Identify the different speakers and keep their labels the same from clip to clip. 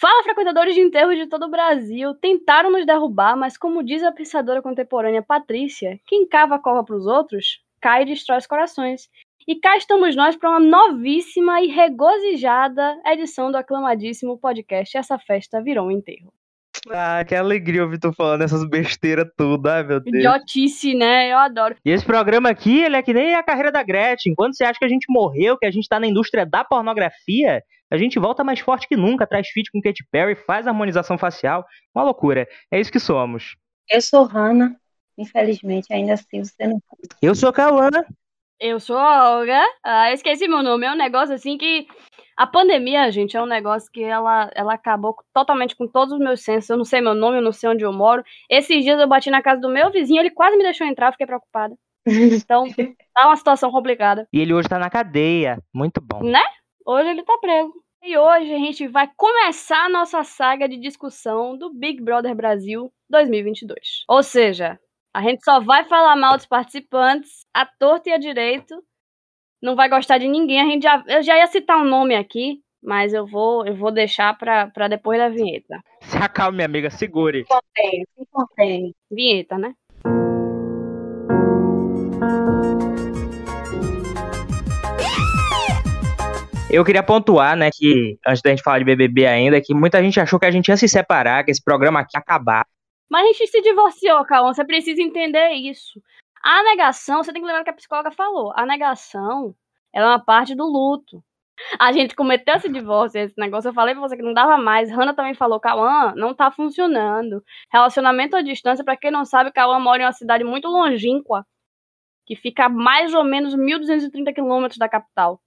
Speaker 1: Fala, frequentadores de enterros de todo o Brasil. Tentaram nos derrubar, mas como diz a pensadora contemporânea Patrícia, quem cava a cova para os outros, cai e destrói os corações. E cá estamos nós para uma novíssima e regozijada edição do aclamadíssimo podcast Essa Festa Virou um Enterro.
Speaker 2: Ah, que alegria ouvir tu falando essas besteiras tudo, ai meu Deus.
Speaker 1: Idiotice, né? Eu adoro.
Speaker 2: E esse programa aqui, ele é que nem a carreira da Gretchen. Quando você acha que a gente morreu, que a gente tá na indústria da pornografia, a gente volta mais forte que nunca, traz feat com Katy Perry, faz harmonização facial. Uma loucura. É isso que somos.
Speaker 3: Eu sou Hannah. Infelizmente, ainda assim você não.
Speaker 2: Eu sou Cauã.
Speaker 1: Eu sou a Olga. Ah, eu esqueci meu nome. É um negócio assim que. A pandemia, gente, é um negócio que ela, ela acabou totalmente com todos os meus sensos. Eu não sei meu nome, eu não sei onde eu moro. Esses dias eu bati na casa do meu vizinho, ele quase me deixou entrar, fiquei preocupada. Então, tá uma situação complicada.
Speaker 2: E ele hoje tá na cadeia. Muito bom.
Speaker 1: Né? Hoje ele tá preso. E hoje a gente vai começar a nossa saga de discussão do Big Brother Brasil 2022. Ou seja, a gente só vai falar mal dos participantes, à torta e à direito. Não vai gostar de ninguém. A gente já, eu já ia citar um nome aqui, mas eu vou, eu vou deixar pra, pra depois da vinheta.
Speaker 2: Se acalme, minha amiga, segure.
Speaker 3: Contém, se contém.
Speaker 1: Vinheta, né?
Speaker 2: Eu queria pontuar, né, que antes da gente falar de BBB ainda, que muita gente achou que a gente ia se separar, que esse programa aqui ia acabar.
Speaker 1: Mas a gente se divorciou, Cauã. Você precisa entender isso. A negação, você tem que lembrar que a psicóloga falou. A negação, ela é uma parte do luto. A gente cometeu esse divórcio, esse negócio. Eu falei pra você que não dava mais. Hannah também falou, Cauã, não tá funcionando. Relacionamento à distância, pra quem não sabe, Cauã mora em uma cidade muito longínqua, que fica a mais ou menos 1.230 quilômetros da capital.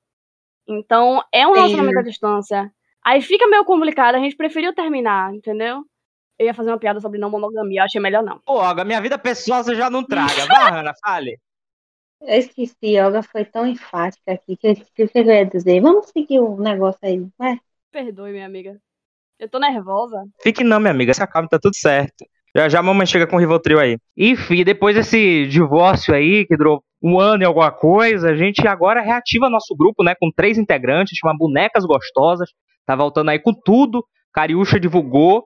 Speaker 1: Então, é um relacionamento à distância. Aí fica meio complicado, a gente preferiu terminar, entendeu? Eu ia fazer uma piada sobre não monogamia, eu achei melhor não.
Speaker 2: Pô, Olga, minha vida pessoal você já não traga. Vai, Ana, fale.
Speaker 3: Eu esqueci, a Olga foi tão enfática aqui que eu esqueci o que eu ia dizer. Vamos seguir o negócio aí, vai.
Speaker 1: Perdoe, minha amiga. Eu tô nervosa.
Speaker 2: Fique não, minha amiga, se acalme, tá tudo certo. Já já a mamãe chega com o Rivotril aí. Enfim, depois desse divórcio aí, que durou um ano e alguma coisa, a gente agora reativa nosso grupo, né, com três integrantes, chama Bonecas Gostosas. Tá voltando aí com tudo. Cariúcha divulgou.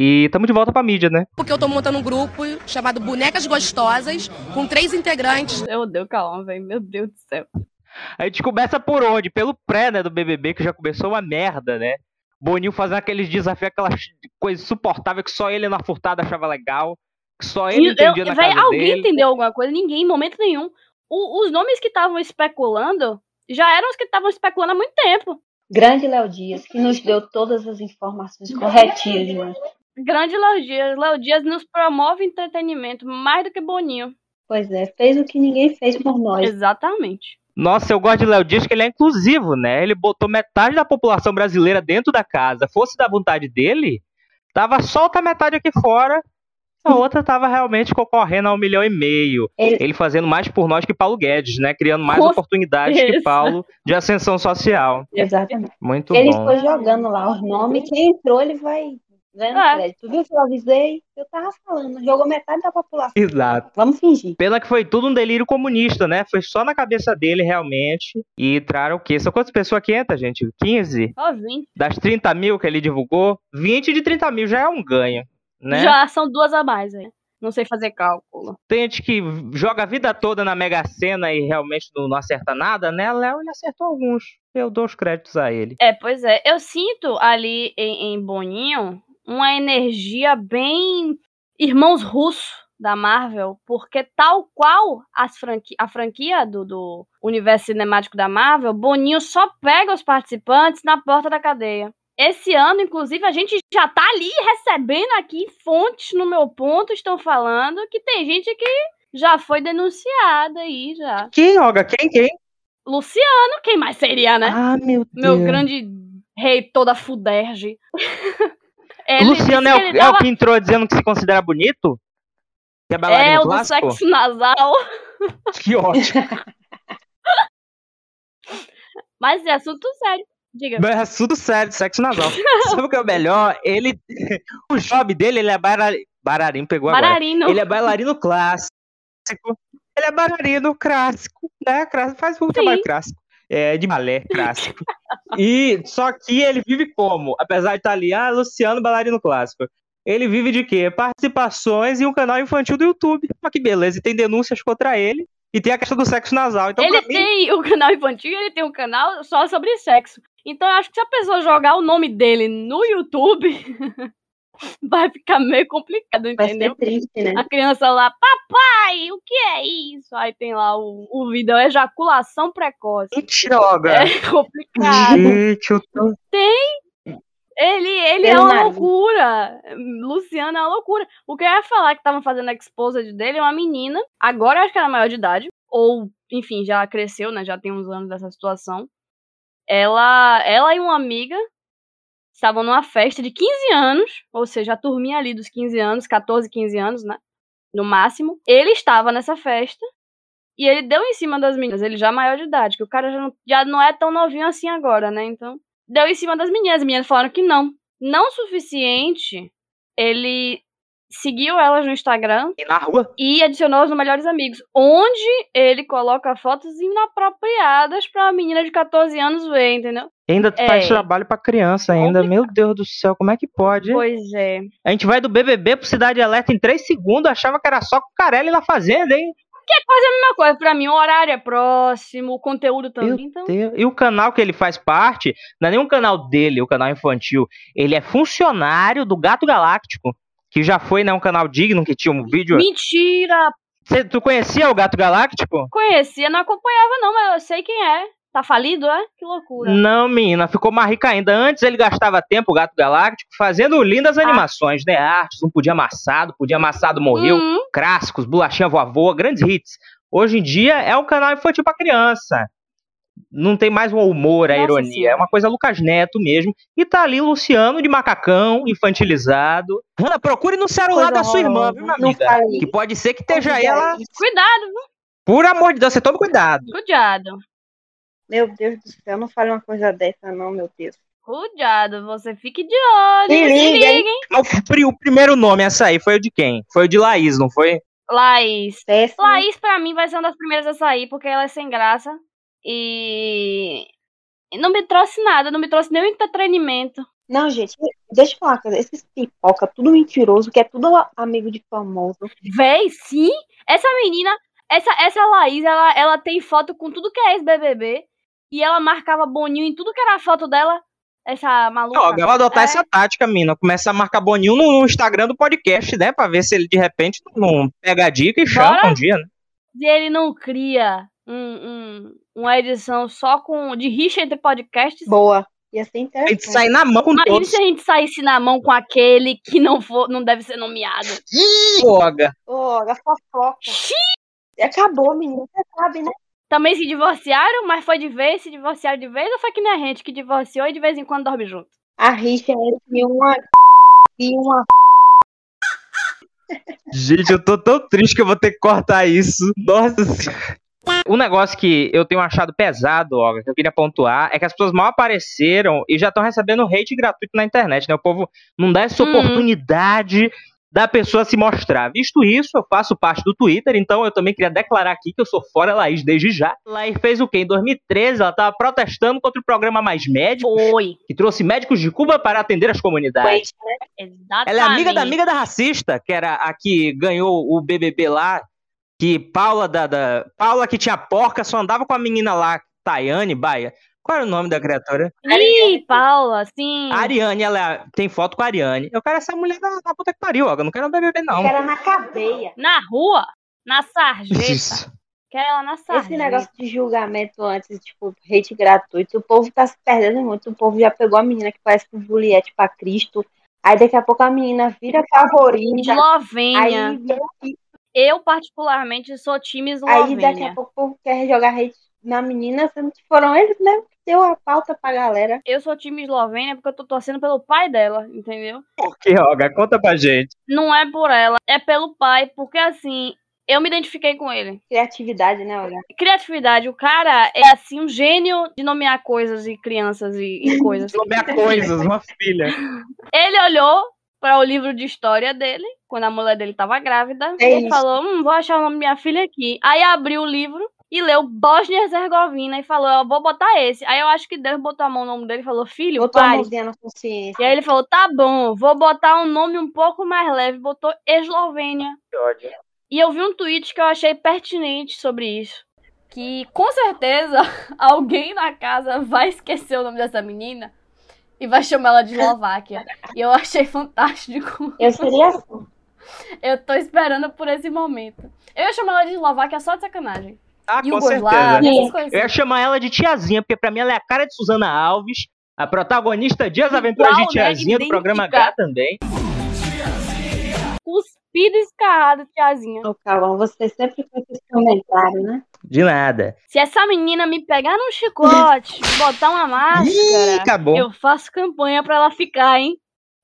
Speaker 2: E estamos de volta pra mídia, né?
Speaker 4: Porque eu tô montando um grupo chamado Bonecas Gostosas, com três integrantes.
Speaker 1: Eu odeio calma, velho. Meu Deus do céu.
Speaker 2: A gente começa por onde? Pelo pré, né, do BBB, que já começou uma merda, né? Boninho fazendo aqueles desafios, aquelas coisas insuportáveis que só ele na furtada achava legal, que só ele
Speaker 1: Eu-
Speaker 2: entendia na
Speaker 1: véi,
Speaker 2: casa
Speaker 1: alguém
Speaker 2: dele.
Speaker 1: entendeu alguma coisa? Ninguém, em momento nenhum. O- os nomes que estavam especulando já eram os que estavam especulando há muito tempo.
Speaker 3: Grande Léo Dias, que nos deu todas as informações corretíssimas.
Speaker 1: Grande Léo Dias. Léo Dias nos promove entretenimento mais do que Boninho.
Speaker 3: Pois é, fez o que ninguém fez por nós.
Speaker 1: Exatamente.
Speaker 2: Nossa, eu gosto de Léo Dias que ele é inclusivo, né? Ele botou metade da população brasileira dentro da casa. Fosse da vontade dele, tava só outra metade aqui fora. A outra tava realmente concorrendo a um milhão e meio.
Speaker 3: Ele-
Speaker 2: Ele fazendo mais por nós que Paulo Guedes, né? Criando mais
Speaker 1: Com
Speaker 2: oportunidades que. Paulo de ascensão social.
Speaker 3: Exatamente.
Speaker 2: Muito
Speaker 3: Ele
Speaker 2: bom.
Speaker 3: foi jogando lá os nomes, quem entrou, ele vai ganhando
Speaker 1: É.
Speaker 3: crédito. Tu viu que eu avisei? Eu tava falando, jogou metade da população.
Speaker 2: Exato.
Speaker 3: Vamos fingir.
Speaker 2: Pena que foi tudo um delírio comunista, né? Foi só na cabeça dele, realmente. E entraram o quê? São quantas pessoas que entram, gente? 15?
Speaker 1: Ó, 20.
Speaker 2: Das 30 mil que ele divulgou, 20 de 30 mil já é um ganho, né?
Speaker 1: Já são duas a mais aí. Não sei fazer cálculo.
Speaker 2: Tem gente que joga a vida toda na Mega Sena e realmente não, não acerta nada, né? Léo, ele acertou alguns. Eu dou os créditos a ele.
Speaker 1: É, pois é. Eu sinto ali em, em Boninho uma energia bem irmãos russos da Marvel, porque tal qual as franqui a franquia do, do universo cinemático da Marvel, Boninho só pega os participantes na porta da cadeia. Esse ano, inclusive, a gente já tá ali recebendo aqui fontes no meu ponto, estão falando que tem gente que já foi denunciada aí já.
Speaker 2: Quem, Olga? Quem, quem?
Speaker 1: Luciano, quem mais seria, né?
Speaker 2: Ah, meu Deus.
Speaker 1: meu grande reitor da Fuderge.
Speaker 2: O Luciano é o, é o que entrou dizendo que se considera bonito? Que é bailarino
Speaker 1: É, o do sexo nasal.
Speaker 2: Que ótimo.
Speaker 1: Mas é assunto sério. Diga.
Speaker 2: É tudo sério, sexo nasal. Sabe o que é o melhor? Ele. O job dele, ele é bailarino. Bailarino, pegou agora.
Speaker 1: Bararino.
Speaker 2: Ele é bailarino clássico. Ele é bailarino clássico, né? Clássico, Faz um trabalho clássico. É, de balé clássico. e só que ele vive como? Apesar de estar ali, ah, Luciano bailarino clássico. Ele vive de quê? Participações em um canal infantil do YouTube. Olha que beleza. E tem denúncias contra ele. E tem a questão do sexo nasal. Então,
Speaker 1: ele
Speaker 2: mim,
Speaker 1: tem o canal infantil e ele tem um canal só sobre sexo. Então eu acho que se a pessoa jogar o nome dele no YouTube, vai ficar meio complicado,
Speaker 3: Vai
Speaker 1: entendeu?
Speaker 3: ser triste, né?
Speaker 1: A criança lá, papai, o que é isso? Aí tem lá o, o vídeo, ejaculação precoce.
Speaker 2: Olga.
Speaker 1: É complicado.
Speaker 2: Gente, eu tô...
Speaker 1: Ele, ele é uma loucura. Luciano é uma loucura. O que eu ia falar que estavam fazendo a exposed dele é uma menina. Agora eu acho que ela é maior de idade. Ou, enfim, já cresceu, né? Já tem uns anos dessa situação. Ela, ela e uma amiga estavam numa festa de 15 anos. Ou seja, a turminha ali dos 15 anos, 14, 15 anos, né? No máximo. Ele estava nessa festa. E ele deu em cima das meninas. Ele já é maior de idade. Que o cara já não, já não é tão novinho assim agora, né? Então deu em cima das meninas. As meninas falaram que não. Não o suficiente, ele seguiu elas no Instagram
Speaker 2: E na rua?
Speaker 1: e adicionou os melhores amigos, onde ele coloca fotos inapropriadas pra menina de 14 anos ver, entendeu?
Speaker 2: Ainda
Speaker 1: É.
Speaker 2: faz trabalho pra criança ainda. Meu Deus do céu, como é que pode?
Speaker 1: Pois é.
Speaker 2: A gente vai do BBB pro Cidade Alerta em 3 segundos, achava que era só com o Carelli na fazenda, hein?
Speaker 1: Mesma coisa pra mim, o horário é próximo, o conteúdo também, então.
Speaker 2: Deus. E o canal que ele faz parte, não é nenhum canal dele, o canal infantil. Ele é funcionário do Gato Galáctico, que já foi, né, um canal digno, que tinha um vídeo.
Speaker 1: Mentira!
Speaker 2: Cê- tu conhecia o Gato Galáctico?
Speaker 1: Conhecia, não acompanhava não, mas eu sei quem é. Tá falido, é? Que loucura.
Speaker 2: Não, menina, ficou mais rica ainda. Antes ele gastava tempo, o Gato Galáctico, fazendo lindas
Speaker 1: Ah.
Speaker 2: animações, né? Artes, um podia amassado, podia amassado morreu.
Speaker 1: Hum,
Speaker 2: clássicos, bolachinha vovô, grandes hits. Hoje em dia é um canal infantil pra criança. Não tem mais o humor, a
Speaker 1: Nossa
Speaker 2: ironia.
Speaker 1: Senhora.
Speaker 2: É uma coisa Lucas Neto mesmo. E tá ali Luciano de macacão, infantilizado. Ana, procure no celular da sua irmã, viu, amiga? Que pode ser que esteja ela.
Speaker 1: cuidado, viu?
Speaker 2: Por amor de Deus, você tome cuidado.
Speaker 1: Cuidado.
Speaker 3: Meu Deus do céu, não fale uma coisa dessa, não, meu Deus.
Speaker 1: Cuidado, você fique de olho.
Speaker 3: Se
Speaker 1: Se
Speaker 3: liga, hein?
Speaker 2: o, o primeiro nome, essa aí, foi o de quem? Foi o de Laís, não foi?
Speaker 1: Laís.
Speaker 3: Péssimo.
Speaker 1: Laís, pra mim, vai ser uma das primeiras a sair, porque ela é sem graça. E. e não me trouxe nada, não me trouxe nenhum entretenimento.
Speaker 3: Não, gente, deixa eu falar uma coisa. Esses pipoca, tudo mentiroso, que é tudo amigo de famoso.
Speaker 1: Véi, sim, essa menina, essa, essa Laís, ela, ela tem foto com tudo que é ex-BBB. E ela marcava Boninho em tudo que era foto dela. Essa maluca.
Speaker 2: Ó, eu vou adotar
Speaker 1: É.
Speaker 2: essa tática, mina. Começa a marcar Boninho no, no Instagram do podcast, né? Pra ver se ele de repente não pega a dica e chama
Speaker 1: Bora?
Speaker 2: um dia, né?
Speaker 1: Se ele não cria um, um- uma edição só com de rixa entre podcasts.
Speaker 3: Boa. Ia ser
Speaker 2: A gente
Speaker 3: interessante.
Speaker 2: sai na mão com
Speaker 1: Imagina
Speaker 2: todos.
Speaker 1: se a gente saísse na mão com aquele que não, for, não deve ser nomeado.
Speaker 2: Olga.
Speaker 3: Ô, a fofoca. Acabou, menina. Você sabe, né?
Speaker 1: Também se divorciaram, mas foi de vez, se divorciaram de vez, ou foi que nem a gente que divorciou e de vez em quando dorme junto?
Speaker 3: A rixa entre uma e uma.
Speaker 2: Gente, eu tô tão triste que eu vou ter que cortar isso. Nossa senhora. Um negócio que eu tenho achado pesado, Olga, que eu queria pontuar, é que as pessoas mal apareceram e já estão recebendo hate gratuito na internet, né? O povo não dá essa
Speaker 1: Uhum.
Speaker 2: oportunidade da pessoa se mostrar. Visto isso, eu faço parte do Twitter, então eu também queria declarar aqui que eu sou fora Laís desde já. Laís fez o quê? Em 2013, ela tava protestando contra o programa Mais Médicos,
Speaker 1: Foi.
Speaker 2: que trouxe médicos de Cuba para atender as comunidades.
Speaker 1: Exatamente.
Speaker 2: Ela é amiga da amiga da racista, que era a que ganhou o BBB lá, que Paula da, da- Paula que tinha porca só andava com a menina lá, Tayane Baia. Qual era o nome da criatura?
Speaker 1: Ih, Paula, sim.
Speaker 2: Ariane, ela tem foto com a Ariane. Eu quero essa mulher da, da puta que pariu, ó. Eu não quero um BBB não.
Speaker 3: Era na cadeia.
Speaker 1: Na rua, na sarjeta.
Speaker 2: Isso.
Speaker 1: Quero ela na sarjeta.
Speaker 3: Esse negócio de julgamento antes, tipo, hate gratuito, o povo tá se perdendo muito. O povo já pegou a menina que parece com Juliette pra Cristo. Aí daqui a pouco a menina vira favorita.
Speaker 1: Eslovênia.
Speaker 3: Aí,
Speaker 1: Eu, particularmente, sou time
Speaker 3: aí daqui a
Speaker 1: Eslovênia.
Speaker 3: pouco o povo quer jogar hate na menina, sendo que foram eles mesmo que deu a pauta pra galera.
Speaker 1: Eu sou time Eslovênia porque eu tô torcendo pelo pai dela, entendeu?
Speaker 2: Por que, Olga? Conta pra gente.
Speaker 1: Não é por ela, é pelo pai, porque assim, eu me identifiquei com ele.
Speaker 3: Criatividade, né, olha?
Speaker 1: Criatividade, o cara é assim um gênio de nomear coisas e crianças e, e coisas.
Speaker 2: Nomear coisas, uma filha.
Speaker 1: Ele olhou para o livro de história dele, quando a mulher dele tava grávida,
Speaker 3: É
Speaker 1: e
Speaker 3: isso.
Speaker 1: falou: Hum, vou achar o nome da minha filha aqui. Aí abriu o livro e leu Bósnia e Herzegovina e falou, eu vou botar esse. Aí eu acho que Deus botou a mão no nome dele e falou, filho,
Speaker 3: Botou a
Speaker 1: pare.
Speaker 3: mãozinha na consciência.
Speaker 1: E aí ele falou, tá bom, vou botar um nome um pouco mais leve. Botou Eslovênia.
Speaker 2: Que ódio.
Speaker 1: E eu vi um tweet que eu achei pertinente sobre isso. Que com certeza alguém na casa vai esquecer o nome dessa menina e vai chamar ela de Eslováquia. E eu achei fantástico.
Speaker 3: Eu seria assim.
Speaker 1: Eu tô esperando por esse momento. Eu ia chamar ela de Eslováquia só de sacanagem.
Speaker 2: Ah, com
Speaker 1: Yugoslávia,
Speaker 2: certeza. Eu ia chamar ela de tiazinha, porque pra mim ela é a cara de Suzana Alves, a protagonista de As Aventuras
Speaker 1: Igual,
Speaker 2: de
Speaker 1: né?
Speaker 2: Tiazinha do programa. H também.
Speaker 1: Cuspido e escarrado, tiazinha.
Speaker 3: Ô, Calvão, você sempre com esses comentários, né?
Speaker 2: De nada.
Speaker 1: Se essa menina me pegar num chicote, botar uma
Speaker 2: Ih,
Speaker 1: máscara,
Speaker 2: acabou.
Speaker 1: eu faço campanha pra ela ficar, hein?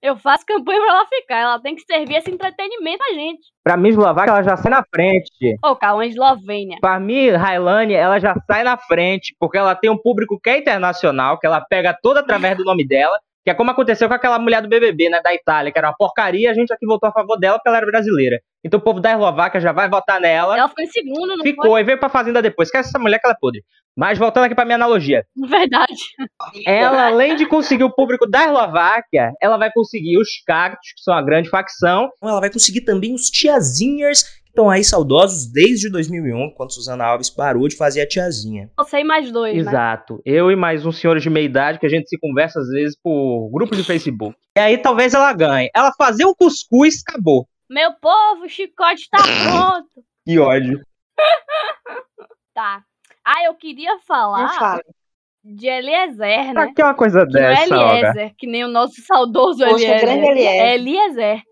Speaker 1: Eu faço campanha pra ela ficar. Ela tem que servir esse entretenimento a gente.
Speaker 2: Pra mim, Eslováquia, ela já sai na frente.
Speaker 1: Ô, Cauã, Eslovênia.
Speaker 2: Pra mim, Railane, ela já sai na frente, porque ela tem um público que é internacional, que ela pega todo através do nome dela, que é como aconteceu com aquela mulher do BBB, né, da Itália, que era uma porcaria, a gente aqui votou a favor dela porque ela era brasileira. Então o povo da Eslováquia já vai votar nela.
Speaker 1: Ela ficou em segundo, não
Speaker 2: Ficou e veio pra Fazenda depois. Esquece essa mulher que ela é podre. Mas voltando aqui pra minha analogia.
Speaker 1: Verdade.
Speaker 2: Ela, além de conseguir o público da Eslováquia, ela vai conseguir os cactos, que são a grande facção.
Speaker 5: Ela vai conseguir também os tiazinhas que estão aí saudosos desde 2001, quando Suzana Alves parou de fazer a tiazinha.
Speaker 1: Você e mais dois, né?
Speaker 2: Exato. Eu e mais uns senhores de meia idade que a gente se conversa às vezes por grupo de Facebook. E aí talvez ela ganhe. Ela fazer um cuscuz, acabou.
Speaker 1: Meu povo, o chicote tá pronto.
Speaker 2: Que ódio.
Speaker 1: Tá. Ah, eu queria falar
Speaker 3: fala.
Speaker 1: de Eliezer,
Speaker 2: Pra
Speaker 1: né?
Speaker 2: que uma coisa
Speaker 1: Que é
Speaker 2: dessa, Olga?
Speaker 1: Eliezer, que nem o nosso saudoso
Speaker 3: Poxa,
Speaker 1: Eliezer.
Speaker 3: grande Eliezer.
Speaker 1: É Eliezer.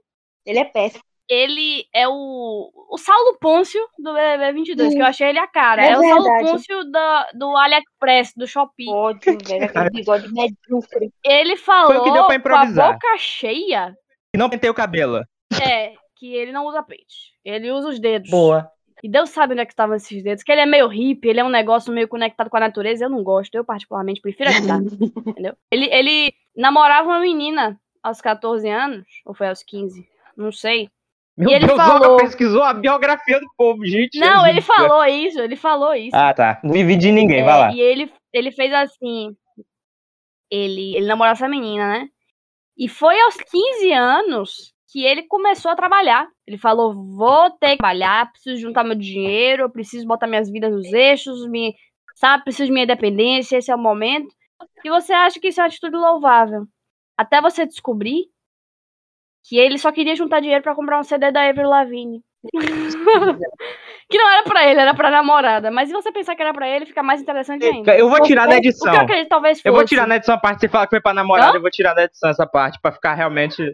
Speaker 3: Ele é péssimo.
Speaker 1: Ele é o, o Saulo Pôncio do BBB 22,
Speaker 3: Sim.
Speaker 1: que eu achei ele a cara.
Speaker 3: É
Speaker 1: É, o Saulo. Pôncio da, do AliExpress, do Shopee.
Speaker 3: Ódio, velho. Aquele bigode medíocre.
Speaker 1: Ele falou
Speaker 2: Foi o que deu pra
Speaker 1: com a
Speaker 2: improvisar.
Speaker 1: boca cheia
Speaker 2: E não pentei o cabelo.
Speaker 1: é, que ele não usa pente. Ele usa os dedos.
Speaker 2: Boa.
Speaker 1: E Deus sabe onde é que estavam esses dedos. Que ele é meio hippie, ele é um negócio meio conectado com a natureza. Eu não gosto, eu particularmente prefiro evitar. entendeu? Ele, ele namorava uma menina aos 14 anos, ou foi aos 15, não sei.
Speaker 2: Meu
Speaker 1: E ele
Speaker 2: Deus,
Speaker 1: falou-
Speaker 2: pesquisou a biografia do povo, gente.
Speaker 1: Não, ele falou isso, ele falou isso.
Speaker 2: Ah, tá. Não vivi de ninguém,
Speaker 1: É,
Speaker 2: vai lá.
Speaker 1: E ele, ele fez assim. Ele, ele namorou essa menina, né? E foi aos 15 anos que ele começou a trabalhar. Ele falou: vou ter que trabalhar, preciso juntar meu dinheiro, preciso botar minhas vidas nos eixos, me, sabe? Preciso de minha independência, esse é o momento. E você acha que isso é uma atitude louvável. Até você descobrir que ele só queria juntar dinheiro pra comprar um CD da Avril Lavigne. que não era pra ele, era pra namorada. Mas se você pensar que era pra ele, fica mais interessante ainda.
Speaker 2: Eu vou tirar na
Speaker 1: O
Speaker 2: edição.
Speaker 1: que eu acredito talvez fosse.
Speaker 2: Eu vou tirar na edição a parte que você fala que foi pra namorada,
Speaker 1: Hã?
Speaker 2: eu vou tirar na edição essa parte pra ficar realmente.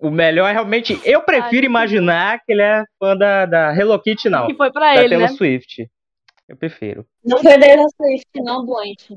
Speaker 2: o melhor é realmente. Eu prefiro
Speaker 1: Ai.
Speaker 2: imaginar que ele é fã da, da Hello Kitty, não.
Speaker 1: que foi pra
Speaker 2: da
Speaker 1: ele,
Speaker 2: Taylor
Speaker 1: né?
Speaker 2: Swift. Eu prefiro.
Speaker 3: Não foi Taylor Swift, não, doente.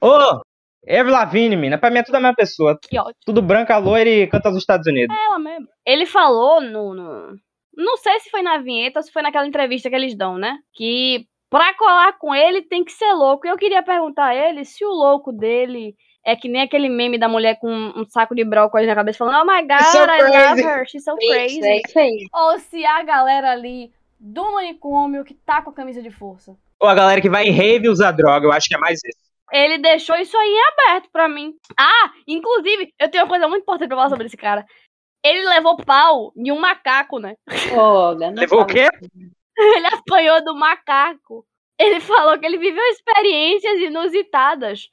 Speaker 2: Ô! Avril Lavigne, mina, pra mim é tudo a mesma pessoa.
Speaker 1: Que ótimo.
Speaker 2: Tudo branca, loira e canta nos Estados Unidos.
Speaker 1: Ela mesmo. Ele falou no, no. Não sei se foi na vinheta ou se foi naquela entrevista que eles dão, né? Que pra colar com ele tem que ser louco. E eu queria perguntar a ele se o louco dele é que nem aquele meme da mulher com um saco de brócolis na cabeça falando: Oh my god,
Speaker 2: so
Speaker 1: I love
Speaker 2: crazy."
Speaker 1: her, she's so crazy.
Speaker 3: é aí.
Speaker 1: Ou se a galera ali do manicômio que tá com a camisa de força.
Speaker 2: Ou a galera que vai em rave usar droga, eu acho que é mais isso.
Speaker 1: Ele deixou isso aí aberto pra mim. Ah, inclusive, eu tenho uma coisa muito importante pra falar sobre esse cara. Ele levou pau de um macaco, né?
Speaker 3: Não
Speaker 2: Levou o quê?
Speaker 1: Ele apanhou do macaco. Ele falou que ele viveu experiências inusitadas.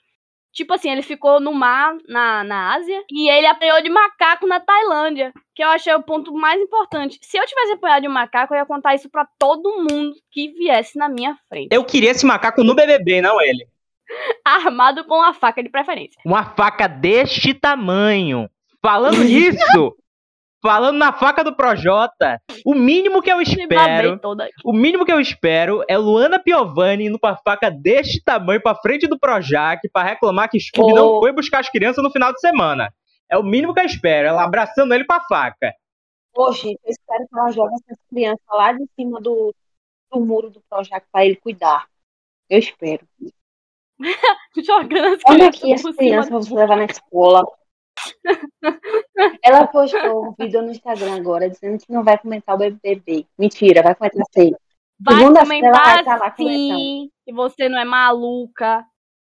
Speaker 1: Tipo assim, ele ficou no mar, na, na Ásia, e ele apanhou de macaco na Tailândia. Que eu achei o ponto mais importante. Se eu tivesse apanhado de um macaco, eu ia contar isso pra todo mundo que viesse na minha frente.
Speaker 2: Eu queria esse macaco no BBB, não ele.
Speaker 1: Armado com a faca de preferência.
Speaker 2: Uma faca deste tamanho. Falando nisso, falando na faca do Projota, o mínimo que eu espero, o mínimo que eu espero é Luana Piovani indo com a faca deste tamanho pra frente do Projac pra reclamar que Scooby não
Speaker 3: Oh.
Speaker 2: foi buscar as crianças no final de semana. É o mínimo que eu espero, ela abraçando ele com a faca.
Speaker 3: Ô, gente, eu espero que ela jogue essas crianças lá de cima do, do muro do Projac pra ele cuidar. Eu espero.
Speaker 1: Jogando as
Speaker 3: Olha
Speaker 1: crianças
Speaker 3: aqui as crianças pra você levar na escola. Ela postou um vídeo no Instagram agora dizendo que não vai comentar o BBB. Mentira, vai comentar sim.
Speaker 1: vai
Speaker 3: Segunda-feira ela
Speaker 1: comentar
Speaker 3: vai estar lá
Speaker 1: sim que você não é maluca.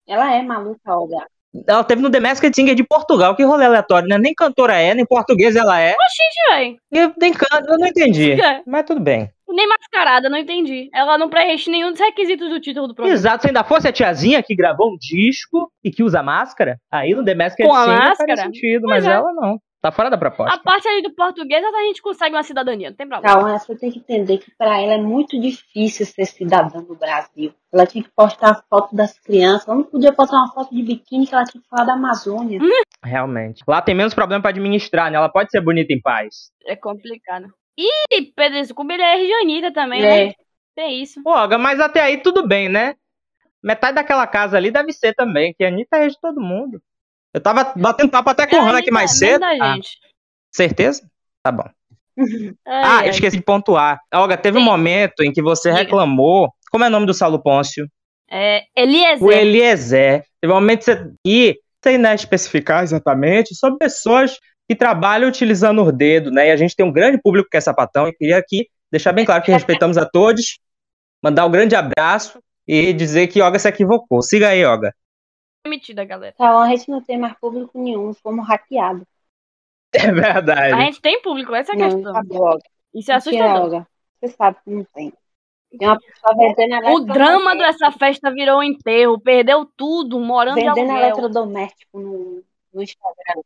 Speaker 3: Ela é maluca, Olga.
Speaker 2: Ela teve no The Masked Singer de Portugal, que rolê aleatório, né? Nem cantora é, nem português ela é.
Speaker 1: Oxi.
Speaker 2: Eu, nem canto, eu não entendi.
Speaker 1: É.
Speaker 2: Mas tudo bem.
Speaker 1: Nem mascarada, não entendi. Ela não preenche nenhum dos requisitos do título do programa.
Speaker 2: Exato, se ainda fosse a tiazinha que gravou um disco e que usa máscara, aí no The Masked
Speaker 1: Com a
Speaker 2: Singer faria
Speaker 1: máscara?
Speaker 2: sentido,
Speaker 1: Pois
Speaker 2: mas
Speaker 1: é.
Speaker 2: ela não. Tá fora da proposta.
Speaker 1: A parte ali do português, a gente consegue uma cidadania, não tem problema.
Speaker 3: Calma, você tem que entender que pra ela é muito difícil ser cidadã do Brasil. Ela tinha que postar foto das crianças. Ela não podia postar uma foto de biquíni que ela tinha que falar da Amazônia.
Speaker 2: Realmente. Lá tem menos problema pra administrar, né? Ela pode ser bonita em paz.
Speaker 1: É complicado. E Pedro Scooby, ele é Regianita também,
Speaker 3: É.
Speaker 1: né? Tem isso.
Speaker 2: Pô, Olga, mas até aí tudo bem, né? Metade daquela casa ali deve ser também, que a Anitta é de todo mundo. Eu tava batendo papo até com
Speaker 1: É
Speaker 2: o
Speaker 1: a
Speaker 2: Hannah aqui mais cedo.
Speaker 1: da
Speaker 2: Ah,
Speaker 1: gente.
Speaker 2: certeza? Tá bom.
Speaker 1: Ai,
Speaker 2: Ah,
Speaker 1: ai.
Speaker 2: eu esqueci de pontuar. Olga, teve um
Speaker 1: Sim.
Speaker 2: momento em que você
Speaker 1: Diga.
Speaker 2: reclamou. Como é o nome do Saulo Pôncio?
Speaker 1: É, Eliezer.
Speaker 2: O Eliezer. Teve um momento que você. E sem né, especificar exatamente, sobre pessoas que trabalham utilizando o dedo, né? E a gente tem um grande público que é sapatão. E queria aqui deixar bem claro que respeitamos a todos, mandar um grande abraço e dizer que Olga se equivocou. Siga aí, Olga.
Speaker 1: Permitida, galera.
Speaker 3: Calma, a gente não tem mais público nenhum. Fomos hackeados.
Speaker 2: É verdade.
Speaker 1: A gente tem público, essa é a
Speaker 3: Não,
Speaker 1: questão.
Speaker 3: acabou, Olga.
Speaker 1: Isso é
Speaker 3: Mentira,
Speaker 1: assustador.
Speaker 3: Você sabe que não tem. Tem uma pessoa vendendo
Speaker 1: O drama dessa festa virou um enterro, perdeu tudo, morando de
Speaker 3: Vendendo eletrodoméstico no, no Instagram.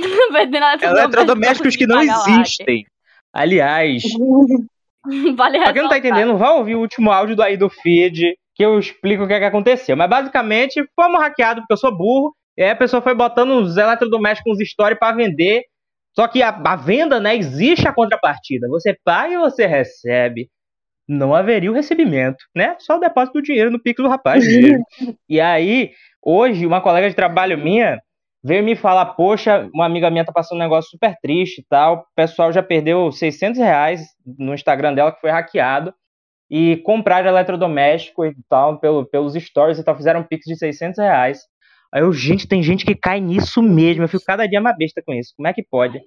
Speaker 1: Vendendo
Speaker 2: Eletrodomésticos que não existem. Aliás,
Speaker 1: vale
Speaker 2: pra quem não tá
Speaker 1: ressaltar.
Speaker 2: entendendo, vai ouvir o último áudio do aí do feed, que eu explico o que, é que aconteceu. Mas basicamente, fomos hackeados porque eu sou burro, e aí a pessoa foi botando uns eletrodomésticos, uns stories pra vender. Só que a, a venda, né, existe a contrapartida. Você paga e você recebe. Não haveria o recebimento, né? Só o depósito do dinheiro no Pix do rapaz. e aí, hoje, uma colega de trabalho minha veio me falar, poxa, uma amiga minha tá passando um negócio super triste e tal, o pessoal já perdeu 600 reais no Instagram dela que foi hackeado, e compraram eletrodoméstico e tal, pelo, pelos stories e tal, fizeram um pix de 600 reais. Aí eu, gente, tem gente que cai nisso mesmo, eu fico cada dia mais besta com isso, como é que pode?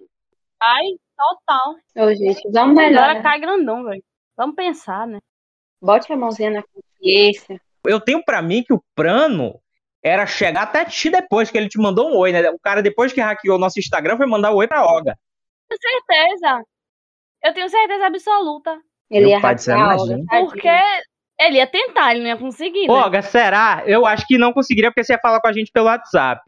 Speaker 1: Ai, total.
Speaker 3: Ô, gente, dá uma
Speaker 1: Agora
Speaker 3: melhor.
Speaker 1: cai grandão, velho. Vamos pensar, né?
Speaker 3: Bote a mãozinha na consciência.
Speaker 2: Eu tenho pra mim que o plano era chegar até ti depois que ele te mandou um oi, né? O cara, depois que hackeou o nosso Instagram, foi mandar o oi pra Olga.
Speaker 1: Com certeza. Eu tenho certeza absoluta.
Speaker 3: Ele
Speaker 2: Meu
Speaker 3: ia
Speaker 2: pai céu,
Speaker 3: hackear. Olga.
Speaker 1: Porque ele ia tentar, ele não ia conseguir, né?
Speaker 2: Olga, será? Eu acho que não conseguiria porque você ia falar com a gente pelo WhatsApp.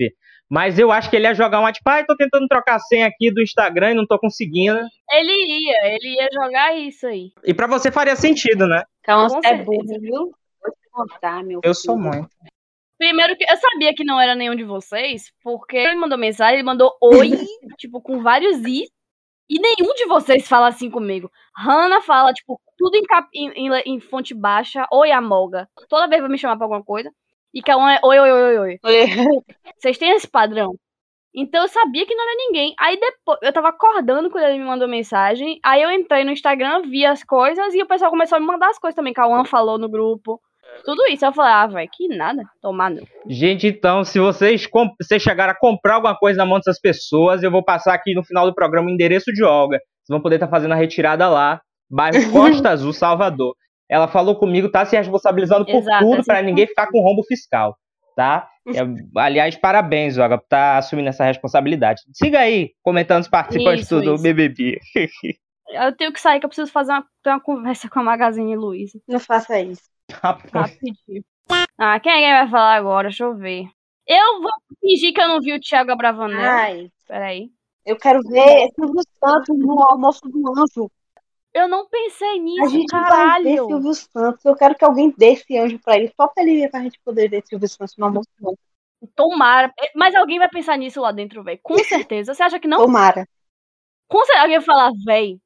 Speaker 2: Mas eu acho que ele ia jogar um tipo, ai, tô tentando trocar a senha aqui do Instagram e não tô conseguindo.
Speaker 1: Ele ia, ele ia jogar isso aí.
Speaker 2: E pra você faria sentido, né?
Speaker 3: Calma,
Speaker 1: Com
Speaker 3: você é burro, viu? Vou te contar, meu
Speaker 2: Eu
Speaker 3: filho.
Speaker 2: sou muito.
Speaker 1: Primeiro que eu sabia que não era nenhum de vocês, porque ele mandou mensagem, ele mandou oi, tipo, com vários i, e nenhum de vocês fala assim comigo. Hannah fala, tipo, tudo em, cap- em, em em fonte baixa, oi, Amolga. Toda vez vai me chamar pra alguma coisa. E Cauã é oi, oi, oi, oi, oi. Vocês têm esse padrão? Então eu sabia que não era ninguém. Aí depois, eu tava acordando quando ele me mandou mensagem. Aí eu entrei no Instagram, vi as coisas e o pessoal começou a me mandar as coisas também. Cauã falou no grupo. Tudo isso. Eu falei, ah, velho, que nada. Tomar não.
Speaker 2: Gente, então, se vocês, vocês chegaram a comprar alguma coisa na mão dessas pessoas, eu vou passar aqui no final do programa o endereço de Olga. Vocês vão poder estar fazendo a retirada lá, bairro Costa Azul, Salvador. Ela falou comigo, tá se responsabilizando por
Speaker 1: Exato,
Speaker 2: tudo pra ninguém ficar com rombo fiscal, tá? É, aliás, parabéns, Olga, por estar assumindo essa responsabilidade. Siga aí, comentando os participantes
Speaker 1: Isso,
Speaker 2: do
Speaker 1: isso.
Speaker 2: BBB.
Speaker 1: Eu tenho que sair, que eu preciso fazer uma, ter uma conversa com a Magazine Luiza.
Speaker 3: Não faça isso.
Speaker 1: Rapidinho. Ah, quem é que vai falar agora? Deixa eu ver. Eu vou fingir que eu não vi o Thiago Abravanel.
Speaker 3: Ai,
Speaker 1: Peraí.
Speaker 3: eu quero ver Silvio Santos no almoço do anjo.
Speaker 1: Eu não pensei
Speaker 3: A
Speaker 1: nisso,
Speaker 3: gente vai ver
Speaker 1: caralho.
Speaker 3: Silvio Santos. Eu quero que alguém dê esse anjo pra ele, só pra ele ver pra gente poder ver Silvio Santos no almoço do anjo.
Speaker 1: Tomara. Mas alguém vai pensar nisso lá dentro, velho. Com certeza. Você acha que não?
Speaker 3: Tomara.
Speaker 1: Com certeza. Alguém vai falar, véi.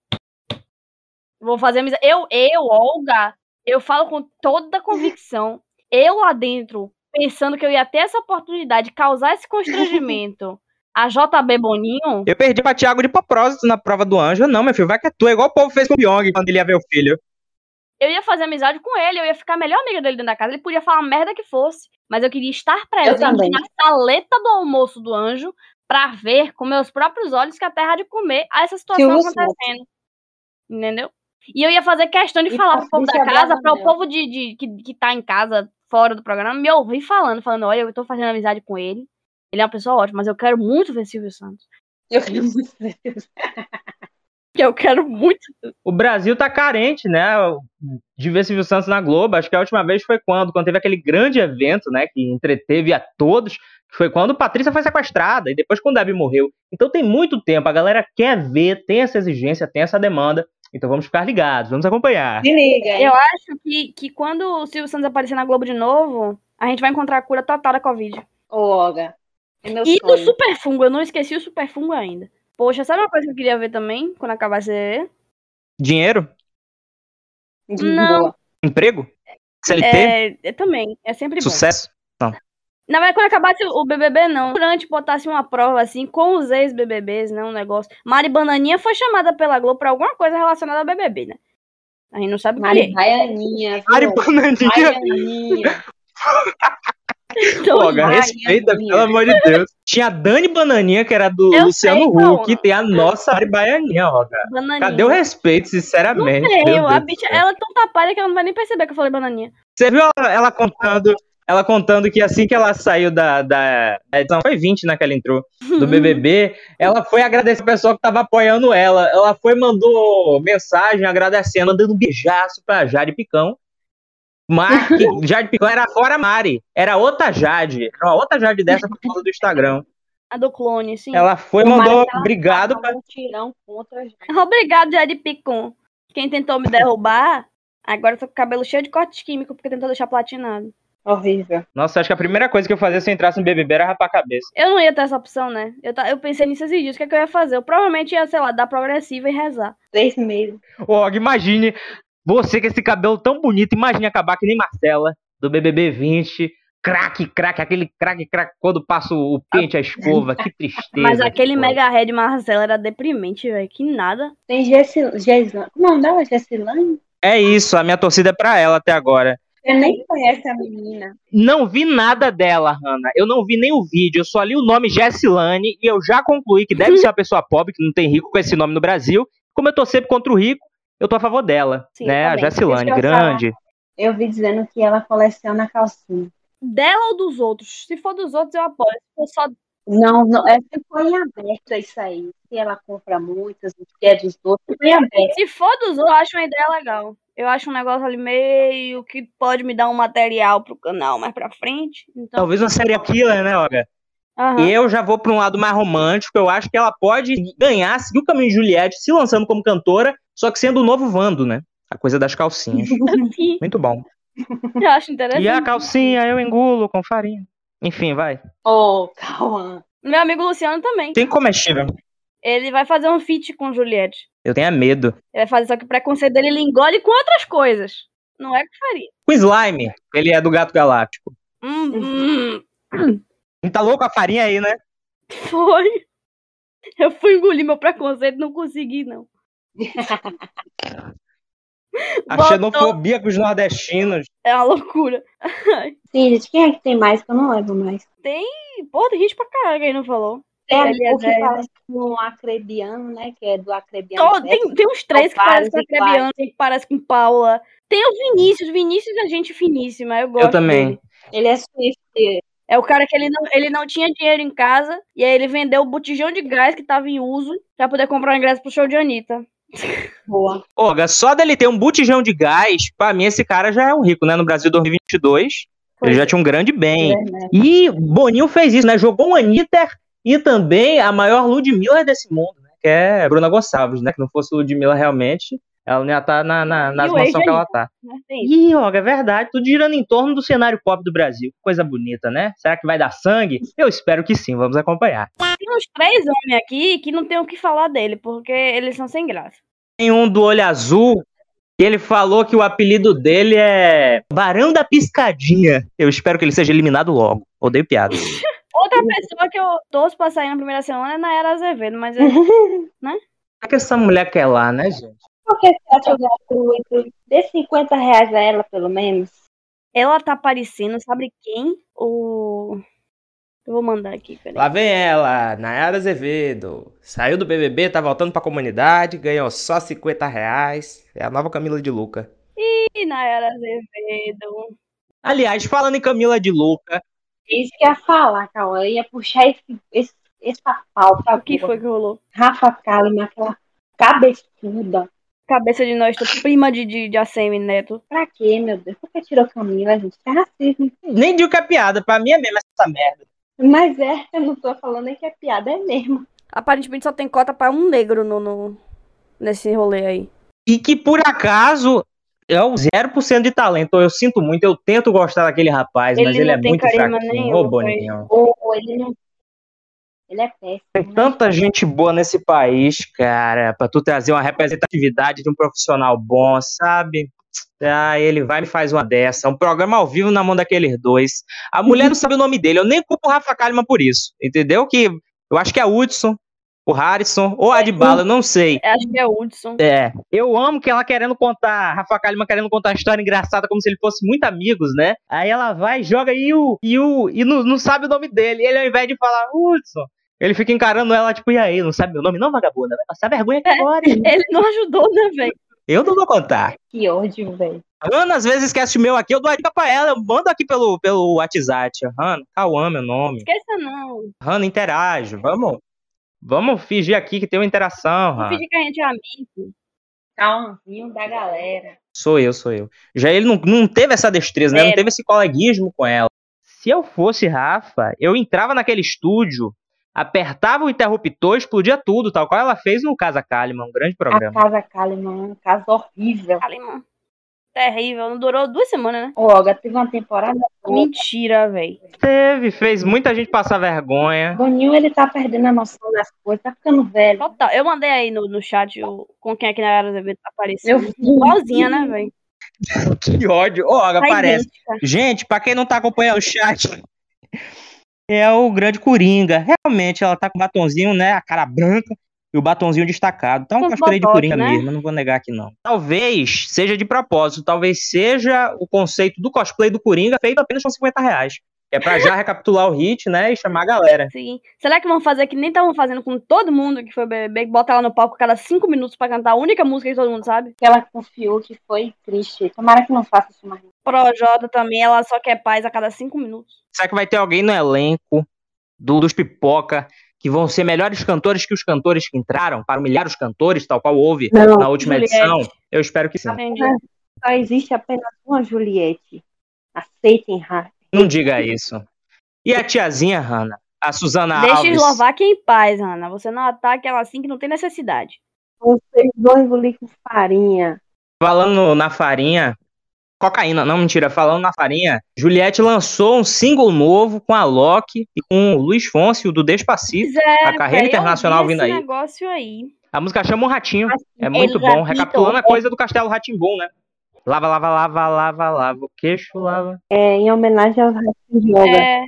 Speaker 1: Vou fazer amizade. Eu, eu, Olga, eu falo com toda convicção. Eu lá dentro, pensando que eu ia ter essa oportunidade de causar esse constrangimento a JB Boninho.
Speaker 2: Eu perdi pra Thiago de propósito na prova do anjo. Não, meu filho, vai que é tu. É igual o povo fez com o Pyong quando ele ia ver o filho.
Speaker 1: Eu ia fazer amizade com ele, eu ia ficar a melhor amiga dele dentro da casa. Ele podia falar a merda que fosse. Mas eu queria estar presente
Speaker 3: também.
Speaker 1: na saleta do almoço do anjo pra ver com meus próprios olhos que a terra há de comer a essa situação acontecendo. Entendeu? E eu ia fazer questão de
Speaker 3: E
Speaker 1: falar pro povo da casa, para o povo de, de- que, que tá em casa, fora do programa, me ouvir falando, falando, olha, eu tô fazendo amizade com ele. Ele é uma pessoa ótima, mas eu quero muito ver Silvio Santos.
Speaker 3: Eu queria muito ver.
Speaker 1: Eu quero muito.
Speaker 2: O Brasil tá carente, né? De ver Silvio Santos na Globo. Acho que a última vez foi quando? Quando teve aquele grande evento, né? Que entreteve a todos. Foi quando Patrícia foi sequestrada e depois quando Debbie morreu. Então tem muito tempo. A galera quer ver, tem essa exigência, tem essa demanda. Então vamos ficar ligados, vamos acompanhar.
Speaker 3: Se liga, hein?
Speaker 1: Eu acho que, que quando o Silvio Santos aparecer na Globo de novo, a gente vai encontrar a cura total da Covid.
Speaker 3: Ô, Olga. É meu
Speaker 1: E do. Superfungo, eu não esqueci o Superfungo ainda. Poxa, sabe uma coisa que eu queria ver também, quando acabar esse
Speaker 2: Dinheiro?
Speaker 1: Não.
Speaker 3: boa.
Speaker 2: Emprego? CLT?
Speaker 1: é, é também, é sempre bom.
Speaker 2: Sucesso?
Speaker 1: Na verdade, quando acabasse o BBB, não. Durante botasse uma prova assim, com os ex-BBBs, né? Um negócio. Mari Bananinha foi chamada pela Globo pra alguma coisa relacionada ao BBB, né? A gente não sabe
Speaker 3: Mari. Baianinha.
Speaker 2: Mari
Speaker 3: viu?
Speaker 2: Bananinha.
Speaker 3: Baianinha.
Speaker 1: Então,
Speaker 3: Baianinha.
Speaker 2: respeita, pelo amor de Deus. Tinha a Dani Bananinha, que era do
Speaker 1: Eu
Speaker 2: Luciano
Speaker 1: sei,
Speaker 2: Huck, e tem a nossa Mari Baianinha, ó, cara.
Speaker 1: Bananinha.
Speaker 2: Cadê o respeito, sinceramente?
Speaker 1: Tem,
Speaker 2: Meu
Speaker 1: a bicha, ela é tão tapada que ela não vai nem perceber que eu falei bananinha.
Speaker 2: Você viu ela, ela contando, ela contando que assim que ela saiu da, da edição, foi 20, né, que ela entrou, do BBB, ela foi agradecer o pessoal que tava apoiando ela. Ela foi, mandou mensagem agradecendo, dando um beijaço pra Jade Picão. Que Jade Picão era fora Mari, era outra Jade, era uma outra Jade dessa por causa do Instagram.
Speaker 1: A do clone, sim.
Speaker 2: Ela foi,
Speaker 3: O
Speaker 2: mandou
Speaker 3: Mari
Speaker 2: obrigado pra...
Speaker 3: um contra.
Speaker 1: Obrigado, Jade Picon. Quem tentou me derrubar, agora tô com o cabelo cheio de cortes químicos porque tentou deixar platinado.
Speaker 3: Horrível.
Speaker 2: Nossa, acho que a primeira coisa que eu fazia se eu entrasse no BBB era rapar a cabeça.
Speaker 1: Eu não ia ter essa opção, né? Eu, ta- eu pensei nisso esses dias. O que, é que eu ia fazer? Eu provavelmente ia, sei lá, dar progressiva e rezar.
Speaker 3: Três meses.
Speaker 2: Ô, Og, imagine você com esse cabelo tão bonito, imagine acabar que nem Marcela, do BBB 20. Craque, craque, aquele craque, craque, quando passa o pente, a escova, que tristeza.
Speaker 1: Mas aquele
Speaker 2: que
Speaker 1: mega head Marcelo era deprimente, velho. Que nada.
Speaker 3: Tem Gessilane. Como é o nome dela? Gessilane?
Speaker 2: É isso, a minha torcida é pra ela até agora.
Speaker 3: Você nem conhece a menina.
Speaker 2: Não vi nada dela, Hanna. Eu não vi nem o vídeo. Eu só li o nome Jessilane e eu já concluí que deve ser uma pessoa pobre, que não tem rico com esse nome no Brasil. Como eu tô sempre contra o rico, eu tô a favor dela.
Speaker 1: Sim,
Speaker 2: né? A. Jessilane,
Speaker 3: eu
Speaker 2: grande.
Speaker 3: Eu vi dizendo que ela coleciona calcinha.
Speaker 1: Dela ou dos outros? Se for dos outros, eu apoio. Se for só
Speaker 3: Não, não, é ficou em aberto isso aí. Se ela compra muitas, se é dos outros, ficou em aberto.
Speaker 1: Se for dos outros, eu acho uma ideia legal. Eu acho um negócio ali meio que pode me dar um material pro canal mais pra frente. Então,
Speaker 2: Talvez uma serial killer, né, Olga?
Speaker 1: aham.
Speaker 2: Eu já vou para um lado mais romântico. Eu acho que ela pode ganhar, seguir o caminho de Juliette, se lançando como cantora, só que sendo o novo Vando, né? A coisa das calcinhas. Muito bom.
Speaker 1: eu acho interessante.
Speaker 2: E a calcinha eu engulo com farinha. Enfim, vai.
Speaker 3: Ô, Cauã.
Speaker 1: Meu amigo Luciano também.
Speaker 2: Tem comestível.
Speaker 1: Ele vai fazer um feat com Juliette.
Speaker 2: Eu tenho medo.
Speaker 1: Ele vai fazer só que o preconceito dele ele engole com outras coisas. Não é que faria.
Speaker 2: Com slime. Ele é do Gato Galáctico.
Speaker 1: Hum, hum,
Speaker 2: Não tá louco a farinha aí, né?
Speaker 1: foi. Eu fui engolir meu preconceito, não consegui, não.
Speaker 2: A
Speaker 1: Botou.
Speaker 2: xenofobia com os nordestinos.
Speaker 1: É uma loucura.
Speaker 3: Sim, gente, quem é que tem mais que eu não lembro mais?
Speaker 1: Ih, Pô, tem gente pra caralho que aí não falou.
Speaker 3: É
Speaker 1: Ele é
Speaker 3: o que parece com um acrebiano, né? Que é do acrebiano.
Speaker 1: Tô- tem, tem uns três que parecem com Acrebiano, tem que parece com Paula. Tem o Vinícius. Vinícius é gente finíssima, eu gosto
Speaker 2: também.
Speaker 1: dele.
Speaker 3: Ele é Swift.
Speaker 1: É o cara que ele não, ele não tinha dinheiro em casa e aí ele vendeu o botijão de gás que tava em uso pra poder comprar o ingresso pro show de Anitta.
Speaker 3: Boa.
Speaker 2: Olga, só dele ter um botijão de gás, pra mim esse cara já é um rico, né? No Brasil 2022.
Speaker 1: Pois
Speaker 2: ele já
Speaker 1: é.
Speaker 2: tinha um grande bem.
Speaker 3: Verdade.
Speaker 2: E Boninho fez isso, né? Jogou um Anitta e também a maior Ludmilla desse mundo, né? Que é Bruna Gonçalves, né? Que não fosse Ludmilla realmente, ela não ia estar na, na, nas
Speaker 1: E o
Speaker 2: mansões
Speaker 1: ex
Speaker 2: que ela tá.
Speaker 1: Né?
Speaker 2: Ih, Olga, é verdade. Tudo girando em torno do cenário pop do Brasil. Coisa bonita, né? Será que vai dar sangue? Eu espero que sim. Vamos acompanhar.
Speaker 1: Tem uns três homens aqui que não tem o que falar dele, porque eles são sem graça.
Speaker 2: Tem um do olho azul que ele falou que o apelido dele é Barão da Piscadinha. Eu espero que ele seja eliminado logo. Odeio piada.
Speaker 1: Outra pessoa que eu torço pra sair na primeira semana é Nayara Azevedo, mas é-
Speaker 2: O que essa mulher quer lá, né, gente?
Speaker 3: Por que você acha gratuito? Dê 50 reais a ela, pelo menos.
Speaker 1: ela tá parecendo, sabe quem? O. Eu vou mandar aqui, peraí.
Speaker 5: Lá vem ela, Nayara Azevedo. Saiu do BBB, tá voltando pra comunidade, ganhou só 50 reais. É a nova Camila de Luca.
Speaker 1: Ih, Nayara Azevedo.
Speaker 2: Aliás, falando em Camila de Luca,
Speaker 3: É isso que ia falar, Cauã. Eu ia puxar esse, esse, essa pauta.
Speaker 1: O que foi que rolou?
Speaker 3: Rafa Kalimann, aquela cabeçuda.
Speaker 1: Cabeça de nós, prima de, de, de ACM Neto.
Speaker 3: Pra quê, meu Deus? Por que tirou Camila, gente? É racismo.
Speaker 2: nem digo que é piada, pra mim é mesmo essa merda.
Speaker 3: Mas é, eu não tô falando nem que é piada, é mesmo.
Speaker 1: Aparentemente só tem cota pra um negro no, no- nesse rolê aí.
Speaker 2: E que por acaso é o 0% de talento. Eu sinto muito, eu tento gostar daquele rapaz, mas
Speaker 1: Ele
Speaker 2: ele
Speaker 1: não
Speaker 2: é muito
Speaker 1: carisma
Speaker 2: fraquinho.
Speaker 1: nenhum,
Speaker 2: Ô,
Speaker 1: velho.
Speaker 2: Boninho.
Speaker 3: Ou, ou ele não. Ele é péssimo.
Speaker 2: Tem
Speaker 3: né?
Speaker 2: tanta gente boa nesse país, cara, pra tu trazer uma representatividade de um profissional bom, sabe? Ah, ele vai e me faz uma dessa. Um programa ao vivo na mão daqueles dois. A mulher não sabe o nome dele. Eu nem culpo o Rafa Kalimann por isso. Entendeu? Que eu acho que é Hudson, o Harrison ou a Adbala, eu não sei.
Speaker 1: Eu Acho que é o Hudson.
Speaker 2: É. Eu amo que ela querendo contar, Rafa Kalimann querendo contar uma história engraçada como se ele fosse muito amigos, né? Aí ela vai, joga e o. E, o, e não, não sabe o nome dele. Ele, ao invés de falar, Hudson, ele fica encarando ela, tipo, e aí, não sabe meu nome, não, vagabunda? Vai passar vergonha aqui agora. hein?
Speaker 1: Ele não ajudou, né, velho?
Speaker 2: Eu não vou contar.
Speaker 3: Que ódio, velho.
Speaker 2: Ana, às vezes esquece o meu aqui, eu dou a dica pra ela, eu mando aqui pelo, pelo WhatsApp. Hanna, Cauã, meu nome.
Speaker 1: Esqueça não.
Speaker 2: Hanna, interage, vamos. Vamos fingir aqui que tem uma interação, Hanna.
Speaker 1: fingir que a gente é amigo.
Speaker 3: Calmzinho da galera.
Speaker 2: Sou eu, sou eu. Já ele não, não teve essa destreza, né? Não
Speaker 1: É.
Speaker 2: teve esse coleguismo com ela. Se eu fosse Rafa, eu entrava naquele estúdio, apertava o interruptor, explodia tudo, tal qual ela fez no Casa Kalimann, um grande
Speaker 3: A
Speaker 2: programa.
Speaker 3: casa Kalimann, uma casa horrível.
Speaker 1: Alemão. Terrível. Não durou duas semanas, né?
Speaker 3: O Olga teve uma temporada.
Speaker 1: Mentira, velho.
Speaker 2: Teve, fez muita gente passar vergonha.
Speaker 3: Boninho, ele tá perdendo a noção das coisas, tá ficando velho.
Speaker 1: Total. Eu mandei aí no, no chat o, com quem aqui na Era Azevedo tá
Speaker 3: Eu
Speaker 1: aparecendo.
Speaker 3: vi.
Speaker 1: Igualzinha, né, velho?
Speaker 2: Que ódio. Ó,
Speaker 1: Tá
Speaker 2: aparece.
Speaker 1: idêntica.
Speaker 2: Gente, pra quem não tá acompanhando o chat, é o grande Coringa. Realmente, ela tá com o batonzinho, né? A cara branca e o batonzinho destacado. Tá um cosplay de Coringa
Speaker 1: né?
Speaker 2: mesmo, eu não vou negar que não. Talvez seja de propósito, talvez seja o conceito do cosplay do Coringa feito apenas com 50 reais. É pra já recapitular o hit, né? E chamar a galera.
Speaker 1: Sim. Será que vão fazer que nem estavam fazendo com todo mundo que foi BBB, que bota ela no palco a cada cinco minutos pra cantar a única música que todo mundo sabe?
Speaker 3: Que ela confiou que foi triste. Tomara que não faça isso mais.
Speaker 1: Projota também, ela só quer paz a cada cinco minutos.
Speaker 2: Será que vai ter alguém no elenco do, dos pipoca que vão ser melhores cantores que os cantores que entraram, para humilhar os cantores, tal qual houve
Speaker 3: Não,
Speaker 2: na última
Speaker 1: Juliette.
Speaker 2: edição? Eu espero que sim.
Speaker 1: Entendi.
Speaker 3: Só existe apenas uma Juliette. Aceitem, Rafa.
Speaker 2: Não diga isso. E a tiazinha, Hanna? A Suzana
Speaker 1: Deixa
Speaker 2: Alves.
Speaker 1: Eslováquia em paz, Ana. Você não ataque ela assim que não tem necessidade.
Speaker 3: Vocês vão engolir com farinha.
Speaker 2: Falando na farinha. Cocaína, não, mentira. Falando na farinha, Juliette lançou um single novo com a Loki e com o Luiz Fonsi, o do Despacito.
Speaker 1: É,
Speaker 2: A carreira internacional
Speaker 1: vi
Speaker 2: vindo
Speaker 1: esse
Speaker 2: aí.
Speaker 1: negócio aí.
Speaker 2: A música chama um ratinho. É muito bom. Recapitulando
Speaker 1: o
Speaker 2: a coisa do Castelo Ratimbum, né? Lava, lava, lava, lava, lava. O queixo lava.
Speaker 3: É, em homenagem de yoga.
Speaker 1: É,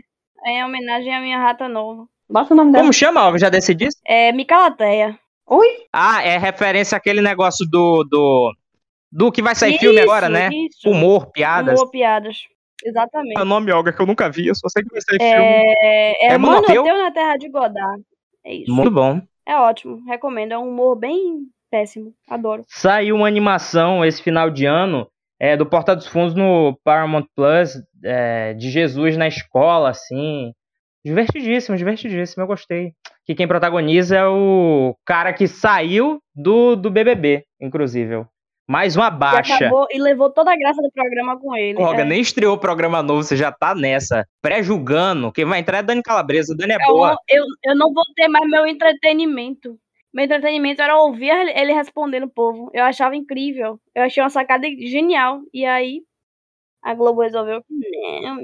Speaker 1: é em homenagem à minha rata nova.
Speaker 3: Bota o nome dela.
Speaker 2: Como chama, Olga? Já decidi?
Speaker 1: É Micalateia.
Speaker 3: Oi?
Speaker 2: Ah, é referência àquele negócio do. do, do que vai sair filme
Speaker 1: Isso,
Speaker 2: agora, né?
Speaker 1: Isso.
Speaker 2: Humor, piadas.
Speaker 1: Humor, piadas. Exatamente.
Speaker 2: É o nome, Olga, que eu nunca vi. Eu só sei que vai sair filme.
Speaker 1: É, é,
Speaker 2: É
Speaker 1: Monoteu
Speaker 2: Monoteu?
Speaker 1: na Terra de Godard. É isso.
Speaker 2: Muito bom.
Speaker 1: É ótimo. Recomendo. É um humor bem péssimo. Adoro.
Speaker 2: Saiu uma animação esse final de ano é, do Porta dos Fundos no Paramount Plus é, de Jesus na escola, assim. Divertidíssimo, divertidíssimo, eu gostei. Que quem protagoniza é o cara que saiu do, do BBB, inclusive. Mais uma
Speaker 1: E,
Speaker 2: baixa.
Speaker 1: acabou, e levou toda a graça do programa com ele.
Speaker 2: Olga,
Speaker 1: é.
Speaker 2: nem estreou o programa novo, você já tá nessa. Pré-julgando. Quem vai entrar é Dani Calabresa. Dani é
Speaker 1: Eu,
Speaker 2: boa.
Speaker 1: eu, eu não vou ter mais meu entretenimento. Meu entretenimento era ouvir ele respondendo o povo. Eu achava incrível. Eu achei uma sacada genial. E aí, a Globo resolveu que não.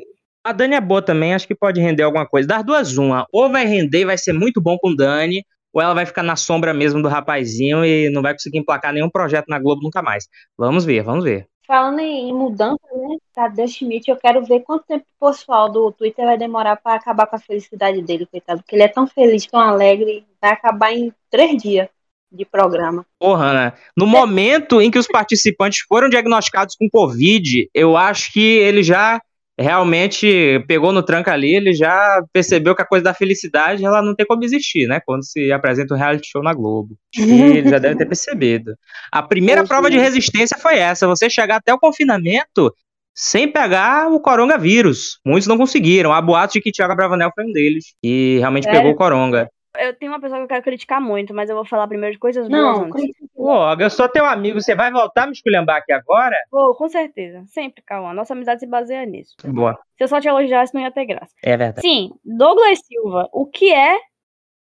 Speaker 2: A Dani é boa também, acho que pode render alguma coisa. Das duas, uma. Ou vai render e vai ser muito bom com Dani, ou ela vai ficar na sombra mesmo do rapazinho e não vai conseguir emplacar nenhum projeto na Globo nunca mais. Vamos ver, vamos ver.
Speaker 3: Falando em mudança, né? Tadeu Schmidt, eu quero ver quanto tempo o pessoal do Twitter vai demorar pra acabar com a felicidade dele, coitado. Porque ele é tão feliz, tão alegre, vai acabar em três dias de programa.
Speaker 2: Porra, né? No momento em que os participantes foram diagnosticados com Covid, eu acho que ele já realmente pegou no tranco ali, ele já percebeu que a coisa da felicidade ela não tem como existir, né? Quando se apresenta um reality show na Globo. E ele já deve ter percebido. A primeira prova de
Speaker 3: é.
Speaker 2: resistência foi essa: você chegar até o confinamento sem pegar o coronavírus. Muitos não conseguiram. Há boatos de que Thiago Bravanel foi um deles. E realmente
Speaker 3: Sério?
Speaker 2: pegou o coronga.
Speaker 1: Eu tenho uma pessoa que eu quero criticar muito, mas eu vou falar primeiro de coisas boas
Speaker 3: Não,
Speaker 1: antes.
Speaker 2: Pô, eu sou teu amigo, você vai voltar a me esculhambar aqui agora?
Speaker 1: Vou, com certeza. Sempre, Cauã. Nossa amizade se baseia nisso.
Speaker 2: Boa.
Speaker 1: Se eu só te elogiasse, não ia ter graça.
Speaker 2: É verdade.
Speaker 1: Sim, Douglas Silva, o que é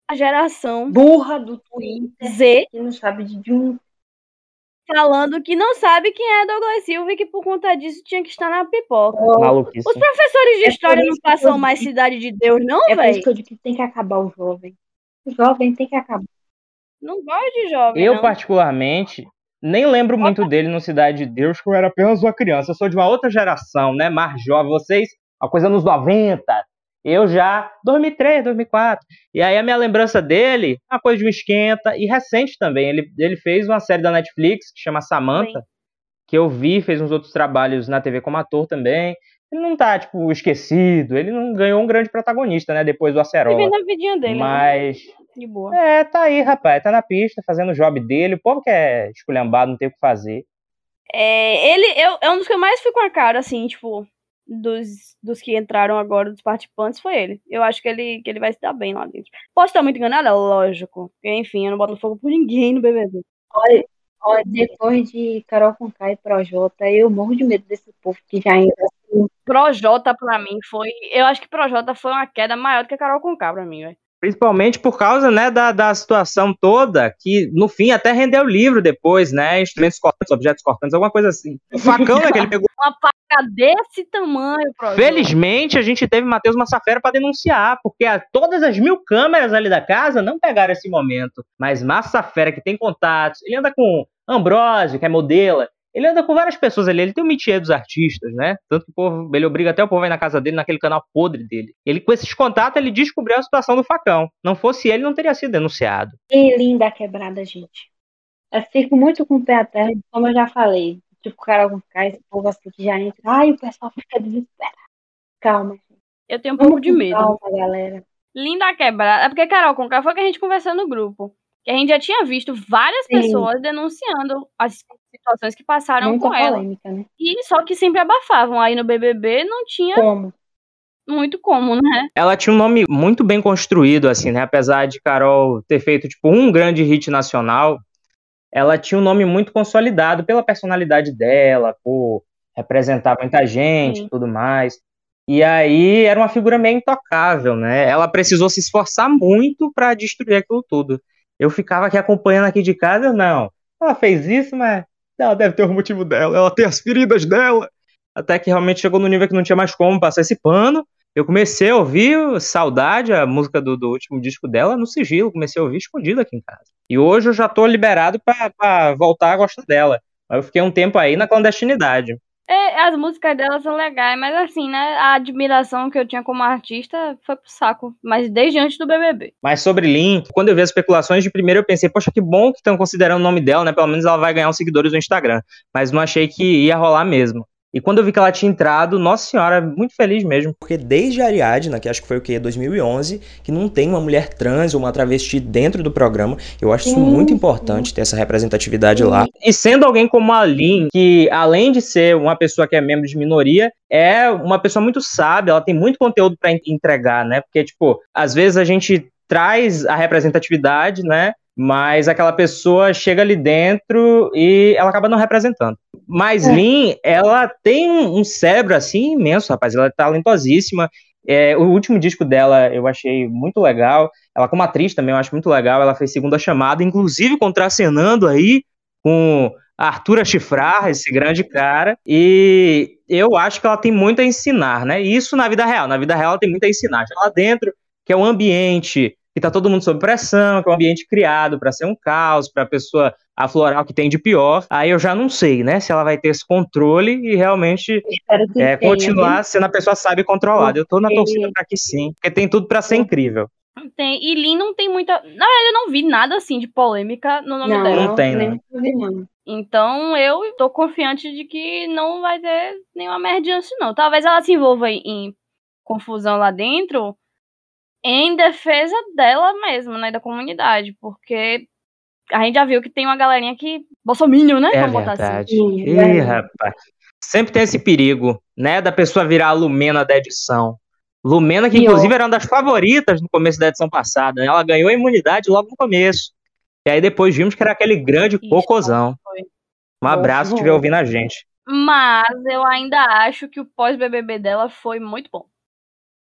Speaker 1: a geração
Speaker 3: burra do Twitter
Speaker 1: Z
Speaker 3: que não sabe de um.
Speaker 1: falando que não sabe quem é Douglas Silva e que por conta disso tinha que estar na pipoca?
Speaker 2: Maluquice.
Speaker 1: Os professores de
Speaker 3: É
Speaker 1: história não passam mais Cidade de Deus, não,
Speaker 3: É por isso
Speaker 1: velho?
Speaker 3: que eu digo que tem que acabar o jovem. O jovem tem que acabar.
Speaker 1: Não gosto de jovem,
Speaker 2: Eu,
Speaker 1: não.
Speaker 2: particularmente, nem lembro muito dele no Cidade de Deus, que eu era apenas uma criança. Eu sou de uma outra geração, né? Mais jovem. Vocês, a coisa nos 90. Eu já, 2003, 2004. E aí a minha lembrança dele, uma coisa de um esquenta. E recente também. Ele, ele fez uma série da Netflix que chama Samantha, que eu vi, fez uns outros trabalhos na TV como ator também. Ele não tá, tipo, esquecido. Ele não ganhou um grande protagonista, né? Depois do Acerola.
Speaker 1: Vivendo a vidinha dele, né?
Speaker 2: Mas
Speaker 1: De boa.
Speaker 2: é, tá aí, rapaz. Tá na pista, fazendo o job dele. O povo que é esculhambado, não tem o que fazer.
Speaker 1: É, ele eu, é um dos que eu mais fui com a cara, assim, tipo, dos, dos que entraram agora, dos participantes, foi ele. Eu acho que ele, que ele vai se dar bem lá dentro. Posso estar muito enganada? Lógico. Porque, enfim, eu não boto fogo por ninguém no BBB.
Speaker 3: Olha, olha, depois de Carol Conká e Projota, eu morro de medo desse povo que já entra.
Speaker 1: Projota, pra mim, foi. Eu acho que Projota foi uma queda maior do que a Carol Conká pra mim, velho.
Speaker 2: Principalmente por causa, né, da, da situação toda, que no fim até rendeu livro depois, né? Instrumentos cortantes, objetos cortantes, alguma coisa assim. O facão, né, que ele pegou.
Speaker 1: Uma paca desse tamanho, Projota.
Speaker 2: Felizmente, a gente teve Matheus Massafera para denunciar, porque a- todas as mil câmeras ali da casa não pegaram esse momento. Mas Massafera, que tem contatos, ele anda com Ambrósio, que é modelo, ele anda com várias pessoas ali, ele tem o métier dos artistas, né? Tanto que o povo, ele obriga até o povo a ir na casa dele, naquele canal podre dele. Ele, com esses contatos, ele descobriu a situação do facão. Não fosse ele, não teria sido denunciado.
Speaker 3: Que linda a quebrada, gente. Eu fico muito com o pé atrás, como eu já falei. Tipo, Carol Conká, esse povo assim que já entra. Ai, o pessoal fica desesperado. Calma, gente.
Speaker 1: Eu tenho um pouco
Speaker 3: Vamos
Speaker 1: de
Speaker 3: com
Speaker 1: medo.
Speaker 3: calma, galera.
Speaker 1: Linda quebrada. É porque, Carol Conká foi o que a gente conversou no grupo. Que a gente já tinha visto várias
Speaker 3: Sim.
Speaker 1: pessoas denunciando as situações que passaram
Speaker 3: Muita
Speaker 1: com ela.
Speaker 3: polêmica, né?
Speaker 1: E só que sempre abafavam. Aí no BBB não tinha
Speaker 3: Como?
Speaker 1: muito como, né?
Speaker 2: ela tinha um nome muito bem construído, assim, né? Apesar de Carol ter feito, tipo, um grande hit nacional, ela tinha um nome muito consolidado pela personalidade dela, por representar muita gente
Speaker 1: Sim.
Speaker 2: e tudo mais. E aí era uma figura meio intocável, né? Ela precisou se esforçar muito para destruir aquilo tudo. Eu ficava aqui acompanhando aqui de casa, não. Ela fez isso, mas ela deve ter o motivo dela, ela tem as feridas dela. Até que realmente chegou no nível que não tinha mais como passar esse pano. Eu comecei a ouvir Saudade, a música do, do último disco dela, no sigilo. Comecei a ouvir escondido aqui em casa. E hoje eu já tô liberado pra voltar a gostar dela. Mas eu fiquei um tempo aí na clandestinidade.
Speaker 1: É, as músicas dela são legais, mas assim, né? A admiração que eu tinha como artista foi pro saco. Mas desde antes do BBB.
Speaker 2: Mas sobre Lin, quando eu vi as especulações de primeiro, eu pensei, poxa, que bom que estão considerando o nome dela, né? Pelo menos ela vai ganhar uns seguidores no Instagram. Mas não achei que ia rolar mesmo. E quando eu vi que ela tinha entrado, nossa senhora, muito feliz mesmo.
Speaker 5: Porque desde a Ariadna, que acho que foi o que, 2011, que não tem uma mulher trans ou uma travesti dentro do programa, eu acho isso muito
Speaker 3: sim.
Speaker 5: importante ter essa representatividade lá.
Speaker 2: E sendo alguém como a Lin, que além de ser uma pessoa que é membro de minoria, é uma pessoa muito sábia, ela tem muito conteúdo para entregar, né? Porque, tipo, às vezes a gente traz a representatividade, né? Mas aquela pessoa chega ali dentro e ela acaba não representando. Mas
Speaker 3: É.
Speaker 2: Lin, ela tem um cérebro assim imenso, rapaz. Ela é talentosíssima. É, o último disco dela eu achei muito legal. Ela, como atriz, também eu acho muito legal. Ela fez segunda chamada, inclusive contracenando aí com Arthur Chifrar, esse grande cara. E eu acho que ela tem muito a ensinar, né? Isso na vida real. Na vida real ela tem muito a ensinar. Já lá dentro, que é um ambiente que tá todo mundo sob pressão, que é um ambiente criado para ser um caos, para a pessoa aflorar o que tem de pior. Aí eu já não sei, né? Se ela vai ter esse controle e realmente é,
Speaker 3: tenha,
Speaker 2: continuar sendo a pessoa sábia e controlada. Eu tô na torcida pra que sim, porque tem tudo pra ser incrível.
Speaker 1: Tem, e Lin não tem muita. Na verdade, eu não vi nada assim de polêmica no nome
Speaker 3: Não,
Speaker 1: dela.
Speaker 2: Não tem, não.
Speaker 3: não.
Speaker 1: Então eu tô confiante de que não vai ter nenhuma merdinha assim, não. Talvez ela se envolva em confusão lá dentro em defesa dela mesma, né? Da comunidade. Porque a gente já viu que tem uma galerinha que. Bolsominion, né?
Speaker 2: É
Speaker 1: Vamos botar assim.
Speaker 2: verdade. Ih, rapaz. Sempre tem esse perigo, né? Da pessoa virar a Lumena da edição. Lumena, que inclusive era uma das favoritas no começo da edição passada. né? Ela ganhou a imunidade logo no começo. E aí depois vimos que era aquele grande
Speaker 1: Isso,
Speaker 2: cocôzão.
Speaker 1: foi.
Speaker 2: Um abraço se estiver ouvindo a gente.
Speaker 1: Mas eu ainda acho que o pós-BBB dela foi muito bom.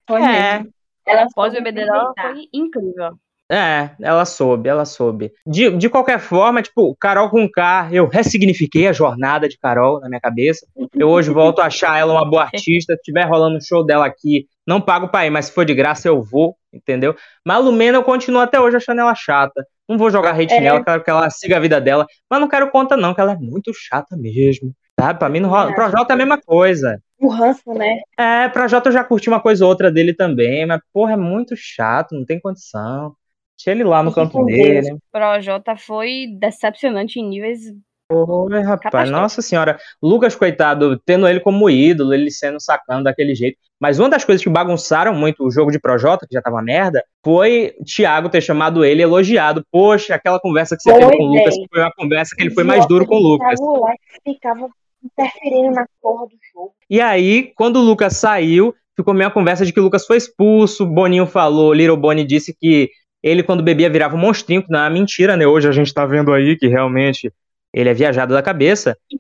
Speaker 3: Foi
Speaker 2: É.
Speaker 3: mesmo. Ela
Speaker 1: O pós-BBB dela foi incrível.
Speaker 2: É, ela soube, ela soube. De, de qualquer forma, tipo, Carol com K, eu ressignifiquei a jornada de Carol na minha cabeça. Eu hoje volto a achar ela uma boa artista. Se tiver rolando um show dela aqui, não pago pra ir, mas se for de graça eu vou, entendeu? Mas a Lumena eu continuo até hoje achando ela chata. Não vou jogar hate
Speaker 3: É.
Speaker 2: nela, quero que ela siga a vida dela. Mas não quero conta, não, que ela é muito chata mesmo. Sabe? Pra mim não rola.
Speaker 3: É.
Speaker 2: Projota é a mesma coisa.
Speaker 3: O ranço, né?
Speaker 2: É, Projota eu já curti uma coisa ou outra dele também, mas, porra, é muito chato, não tem condição. Deixa ele lá no canto dele.
Speaker 3: Deus.
Speaker 1: Projota foi decepcionante em níveis.
Speaker 2: Oi, rapaz, nossa senhora. Lucas, coitado, tendo ele como ídolo, ele sendo sacando daquele jeito. Mas uma das coisas que bagunçaram muito o jogo de Projota, que já tava merda, foi Thiago ter chamado ele elogiado. Poxa, aquela conversa que você
Speaker 3: Foi,
Speaker 2: teve com o Lucas, foi uma conversa que ele foi mais duro com o Lucas.
Speaker 3: Ficava lá ficava interferindo na porra do jogo.
Speaker 2: E aí, quando o Lucas saiu, ficou meio a conversa de que o Lucas foi expulso. Boninho falou, Little Bonnie disse que ele, quando bebia, virava um monstrinho, que não é uma mentira, né? Hoje a gente tá vendo aí que realmente ele é viajado da cabeça.
Speaker 1: Que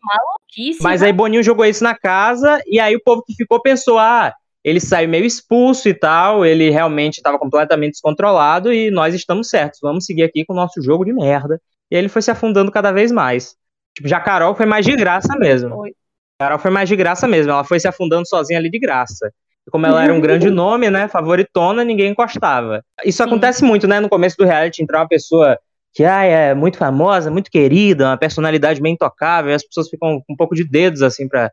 Speaker 2: Mas aí Boninho jogou isso na casa, e aí o povo que ficou pensou, ah, ele saiu meio expulso e tal, ele realmente estava completamente descontrolado e nós estamos certos, vamos seguir aqui com o nosso jogo de merda. E aí ele foi se afundando cada vez mais. Tipo, já a Carol foi mais de graça mesmo.
Speaker 1: Foi.
Speaker 2: Carol foi mais de graça mesmo, ela foi se afundando sozinha ali de graça. E como ela era um grande nome, né, favoritona, ninguém encostava. Isso
Speaker 1: Sim.
Speaker 2: acontece muito, né, no começo do reality, entrar uma pessoa que ah, é muito famosa, muito querida, uma personalidade bem intocável, e as pessoas ficam com um pouco de dedos, assim, pra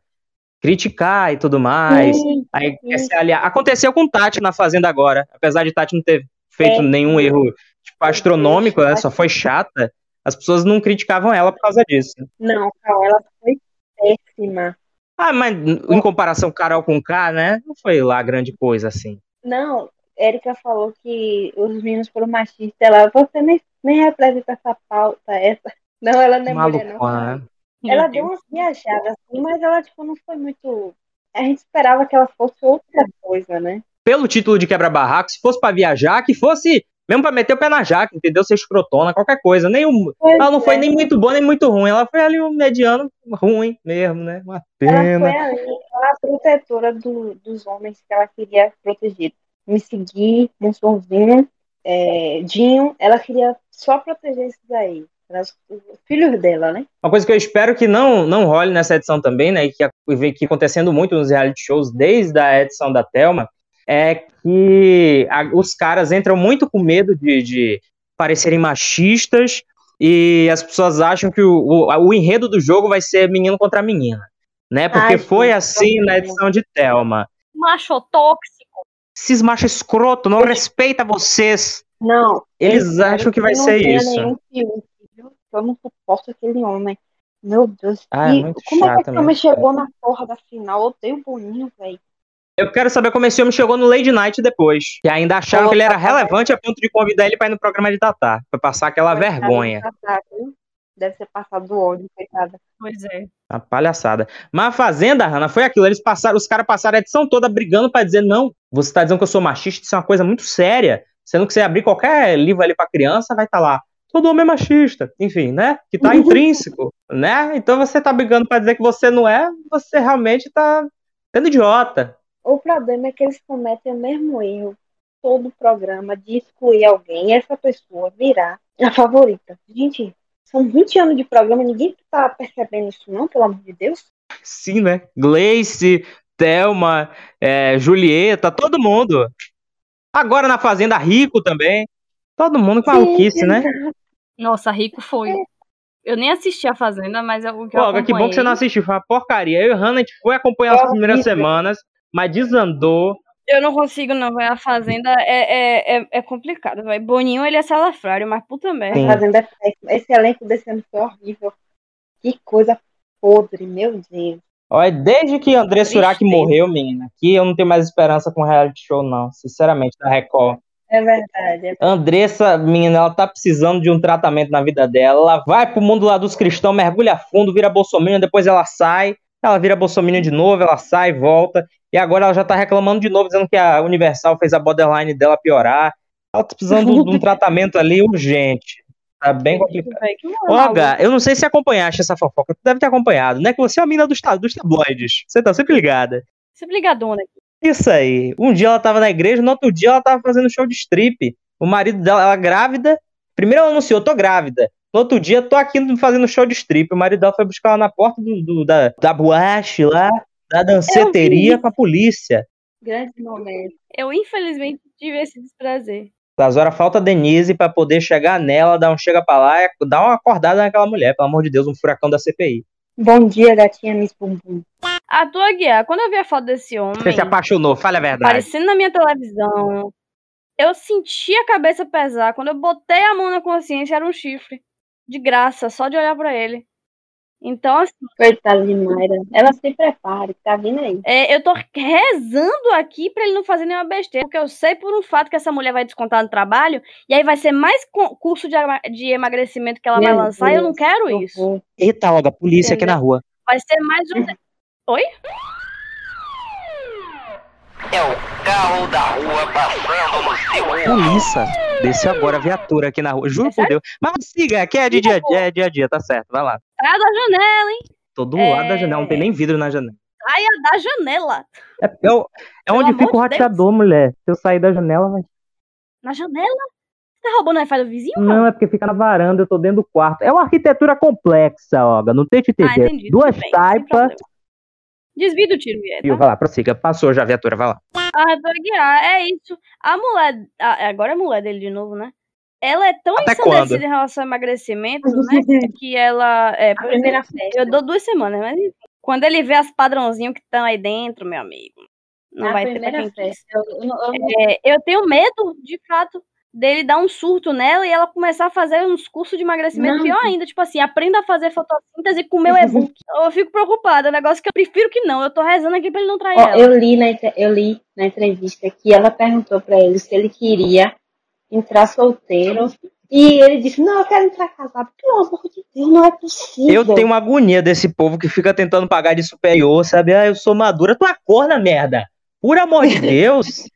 Speaker 2: criticar e tudo mais.
Speaker 3: Sim,
Speaker 2: Aí quer se aliar. Aconteceu com Tati na Fazenda agora. Apesar de Tati não ter feito
Speaker 3: É.
Speaker 2: nenhum erro tipo, astronômico, ela só foi chata, as pessoas não criticavam ela por causa disso.
Speaker 3: Não, Carol, ela foi péssima.
Speaker 2: Ah, mas em comparação Carol com K, né? Não foi lá grande coisa assim.
Speaker 3: Não, Érica falou que os meninos foram machistas. Ela, você nem, nem representa essa pauta, essa. Não, ela não é mulher, não.
Speaker 2: Né?
Speaker 3: Ela deu umas viajadas, assim, mas ela, tipo, não foi muito. A gente esperava que ela fosse outra coisa, né?
Speaker 2: Pelo título de quebra-barraco, se fosse pra viajar, que fosse mesmo pra meter o pé na jaca, entendeu? Ser escrotona, qualquer coisa. Nenhum,
Speaker 3: Pois
Speaker 2: ela não foi
Speaker 3: é.
Speaker 2: nem muito boa nem muito ruim. Ela foi ali um mediano ruim mesmo, né? Uma
Speaker 3: Ela
Speaker 2: pena.
Speaker 3: foi ali, a protetora do- dos homens que ela queria proteger. Me seguir, Monsonzinho, é, Dinho, ela queria só proteger esses aí. Filhos dela, né?
Speaker 2: Uma coisa que eu espero que não, não role nessa edição também, né? E que vem que acontecendo muito nos reality shows desde a edição da Thelma, é que a- os caras entram muito com medo de, de parecerem machistas e as pessoas acham que o, o, o enredo do jogo vai ser menino contra menina. Né? Porque
Speaker 3: Ai,
Speaker 2: foi assim na edição de Thelma.
Speaker 1: Macho tóxico.
Speaker 2: Esses machos escroto não respeita vocês.
Speaker 3: Não.
Speaker 2: Eles acham que vai ser isso.
Speaker 3: nenhum? Eu não suporto aquele homem. Meu Deus.
Speaker 2: Ah, é
Speaker 3: e como é
Speaker 2: chato,
Speaker 3: que esse homem chegou na porra da final? Eu odeio o Boninho, velho.
Speaker 2: Eu quero saber como esse homem chegou no Lady Night depois. Que ainda acharam que ele era relevante a ponto de convidar ele pra ir no programa de Tatá. Pra passar aquela vergonha.
Speaker 3: Tatá? Deve ser passado do ódio, coitada.
Speaker 1: Pois é.
Speaker 2: A palhaçada. Mas a Fazenda, Hanna, foi aquilo. Eles passaram, os caras passaram a edição toda brigando pra dizer: não, você tá dizendo que eu sou machista, isso é uma coisa muito séria. Sendo que você abrir qualquer livro ali pra criança, vai estar lá. Todo homem é machista. Enfim, né? Que tá intrínseco, né? Então você tá brigando pra dizer que você não é, você realmente tá sendo idiota.
Speaker 3: O problema é que eles cometem o mesmo erro todo o programa de excluir alguém e essa pessoa virar a favorita. Gente, são 20 anos de programa e ninguém tá percebendo isso, não, pelo amor de Deus.
Speaker 2: Sim, né? Gleice, Thelma, é, Julieta, todo mundo. Agora na Fazenda Rico também. Todo mundo com maluquice,
Speaker 3: Sim,
Speaker 2: né?
Speaker 1: Nossa, rico foi. Eu nem assisti a Fazenda, mas eu, o que eu
Speaker 2: Pô, que bom que você não
Speaker 1: acompanhei-
Speaker 2: assistiu. Foi uma porcaria. Eu e Hannah, a gente foi acompanhar as
Speaker 3: É
Speaker 2: primeiras semanas, mas desandou.
Speaker 1: Eu não consigo, não. vai. A Fazenda é, é, é, é complicado, vai. Boninho, ele é salafrário, mas puta merda.
Speaker 2: Sim.
Speaker 3: A Fazenda é péssima. Esse elenco desse ano foi horrível. Que coisa podre, meu Deus.
Speaker 2: Olha, desde que André Surak morreu, menina, que eu não tenho mais esperança com reality show, não. Sinceramente, da Record.
Speaker 3: É verdade. é-
Speaker 2: Andressa, menina, ela tá precisando de um tratamento na vida dela. Ela vai pro mundo lá dos cristãos, mergulha fundo, vira bolsominion, depois ela sai. Ela vira bolsominion de novo, ela sai, volta. E agora ela já tá reclamando de novo, dizendo que a Universal fez a borderline dela piorar. Ela tá precisando de um tratamento ali urgente. Tá bem complicado. Olga, eu não sei se acompanhaste essa fofoca. Tu deve ter acompanhado, né? Que você é a mina dos, dos tabloides. Você tá sempre ligada.
Speaker 1: Sempre ligadona aqui.
Speaker 2: Isso aí. Um dia ela tava na igreja, no outro dia ela tava fazendo show de strip. O marido dela, ela grávida. Primeiro ela anunciou, tô grávida. No outro dia, tô aqui fazendo show de strip. O marido dela foi buscar ela na porta do, do- da, da boate lá, da danceteria com a polícia.
Speaker 3: Grande momento.
Speaker 1: Eu, infelizmente, tive esse desprazer.
Speaker 2: As horas falta a Denise pra poder chegar nela, dar um chega pra lá e dar uma acordada naquela mulher, pelo amor de Deus, um furacão da CPI.
Speaker 3: Bom dia, gatinha Miss Bumbum.
Speaker 1: A tua guia, quando eu vi a foto desse homem
Speaker 2: Você se apaixonou, fale a verdade.
Speaker 1: aparecendo na minha televisão, eu senti a cabeça pesar. Quando eu botei a mão na consciência, era um chifre. De graça, só de olhar pra ele. Então, assim,
Speaker 3: Coitada de Mayra. Ela se prepare, tá vindo aí.
Speaker 1: é, eu tô rezando aqui pra ele não fazer nenhuma besteira. Porque eu sei por um fato que essa mulher vai descontar no trabalho. E aí vai ser mais curso de, de emagrecimento que ela vai
Speaker 3: Meu
Speaker 1: lançar. E eu não
Speaker 3: Deus,
Speaker 1: quero
Speaker 3: que
Speaker 1: isso.
Speaker 2: Eita, Olga, polícia aqui na rua.
Speaker 1: Vai ser mais um. Oi?
Speaker 6: Carro da rua passando no seu
Speaker 2: Polícia. Desceu agora a viatura aqui na rua. Juro
Speaker 1: É
Speaker 2: por? Deus. Mas siga, que é de dia, é dia a dia, tá certo. Vai lá.
Speaker 1: Saia da janela, hein?
Speaker 2: Tô do
Speaker 1: É.
Speaker 2: lado da janela, não tem nem vidro na janela.
Speaker 1: Saia da janela.
Speaker 2: É, é, o- é onde fica o
Speaker 1: de Deus.
Speaker 2: rateador, mulher. Se eu sair da janela, vai.
Speaker 1: Na janela? Você tá roubando o Wi-Fi do vizinho? mano?
Speaker 2: Não, é porque fica na varanda, eu tô dentro do quarto. É uma arquitetura complexa, Olga. Não tem
Speaker 1: Ah,
Speaker 2: entender.
Speaker 1: entendi.
Speaker 2: Duas taipas.
Speaker 1: Desvia do tiro, Vier,
Speaker 2: E
Speaker 1: tá?
Speaker 2: vai lá, prossiga. Passou já a viatura, vai lá.
Speaker 1: Ah, do Aguiar, é isso. A mulher. a- agora é mulher dele de novo, né? Ela é tão
Speaker 2: Até
Speaker 1: ensandecida
Speaker 2: quando?
Speaker 1: em relação ao emagrecimento, né? que ela. É,
Speaker 3: A primeira festa.
Speaker 1: eu dou duas semanas, mas. Quando ele vê as padrãozinhos que estão aí dentro, meu amigo. Não
Speaker 3: a
Speaker 1: vai ter pra quem
Speaker 3: festa. Eu, eu, eu
Speaker 1: É, eu tenho medo, de fato, dele dar um surto nela e ela começar a fazer uns cursos de emagrecimento
Speaker 3: Não.
Speaker 1: pior ainda. Tipo assim, aprenda a fazer fotossíntese com o meu e-book. eu fico preocupada, é um negócio que eu prefiro que não. Eu tô rezando aqui pra ele não trair
Speaker 3: Ó,
Speaker 1: ela.
Speaker 3: eu li na entre- eu li na entrevista que ela perguntou pra ele se ele queria entrar solteiro e ele disse não eu quero entrar casado pelo amor de Deus não é possível
Speaker 2: Eu tenho uma agonia desse povo que fica tentando pagar de superior, sabe? Ah, eu sou madura. Tu acorda, merda. Por amor de Deus.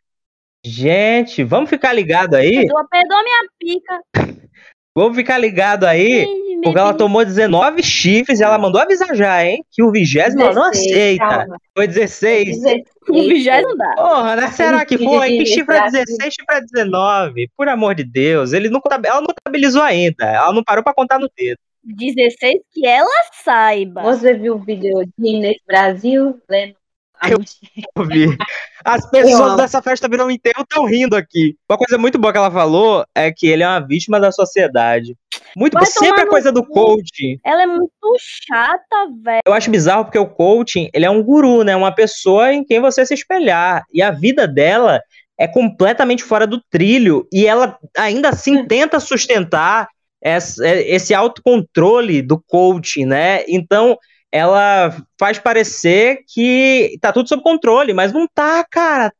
Speaker 2: Gente, vamos ficar ligado aí?
Speaker 1: Perdoa, perdoa minha pica.
Speaker 2: Vamos ficar ligado aí?
Speaker 1: Ih,
Speaker 2: Porque ela tomou 19 chifres e ela mandou avisar já, hein? Que o vigésimo ela não
Speaker 3: 16,
Speaker 2: aceita.
Speaker 3: calma.
Speaker 2: Foi 16.
Speaker 3: 16.
Speaker 1: O vigésimo dá.
Speaker 2: Porra, né? Será que foi? Que chifre é
Speaker 3: Exato.
Speaker 2: 16, chifre é 19? Por amor de Deus. Ele não, ela não contabilizou ainda. Ela não parou pra contar no dedo.
Speaker 1: 16 que ela saiba.
Speaker 3: Você viu o vídeo de Inês Brasil lendo
Speaker 2: Eu-
Speaker 3: manchete?
Speaker 2: Eu vi. As pessoas dessa festa virou um enterro estão rindo aqui. Uma coisa muito boa que ela falou é que ele é uma vítima da sociedade. Muito
Speaker 1: Vai
Speaker 2: sempre a coisa do coaching.
Speaker 1: Ela é muito chata, velho.
Speaker 2: Eu acho bizarro porque o coaching, ele é um guru, né? Uma pessoa em quem você se espelhar. E a vida dela é completamente fora do trilho. E ela ainda assim tenta sustentar esse autocontrole do coaching, né? Então, ela faz parecer que tá tudo sob controle, mas não tá, cara.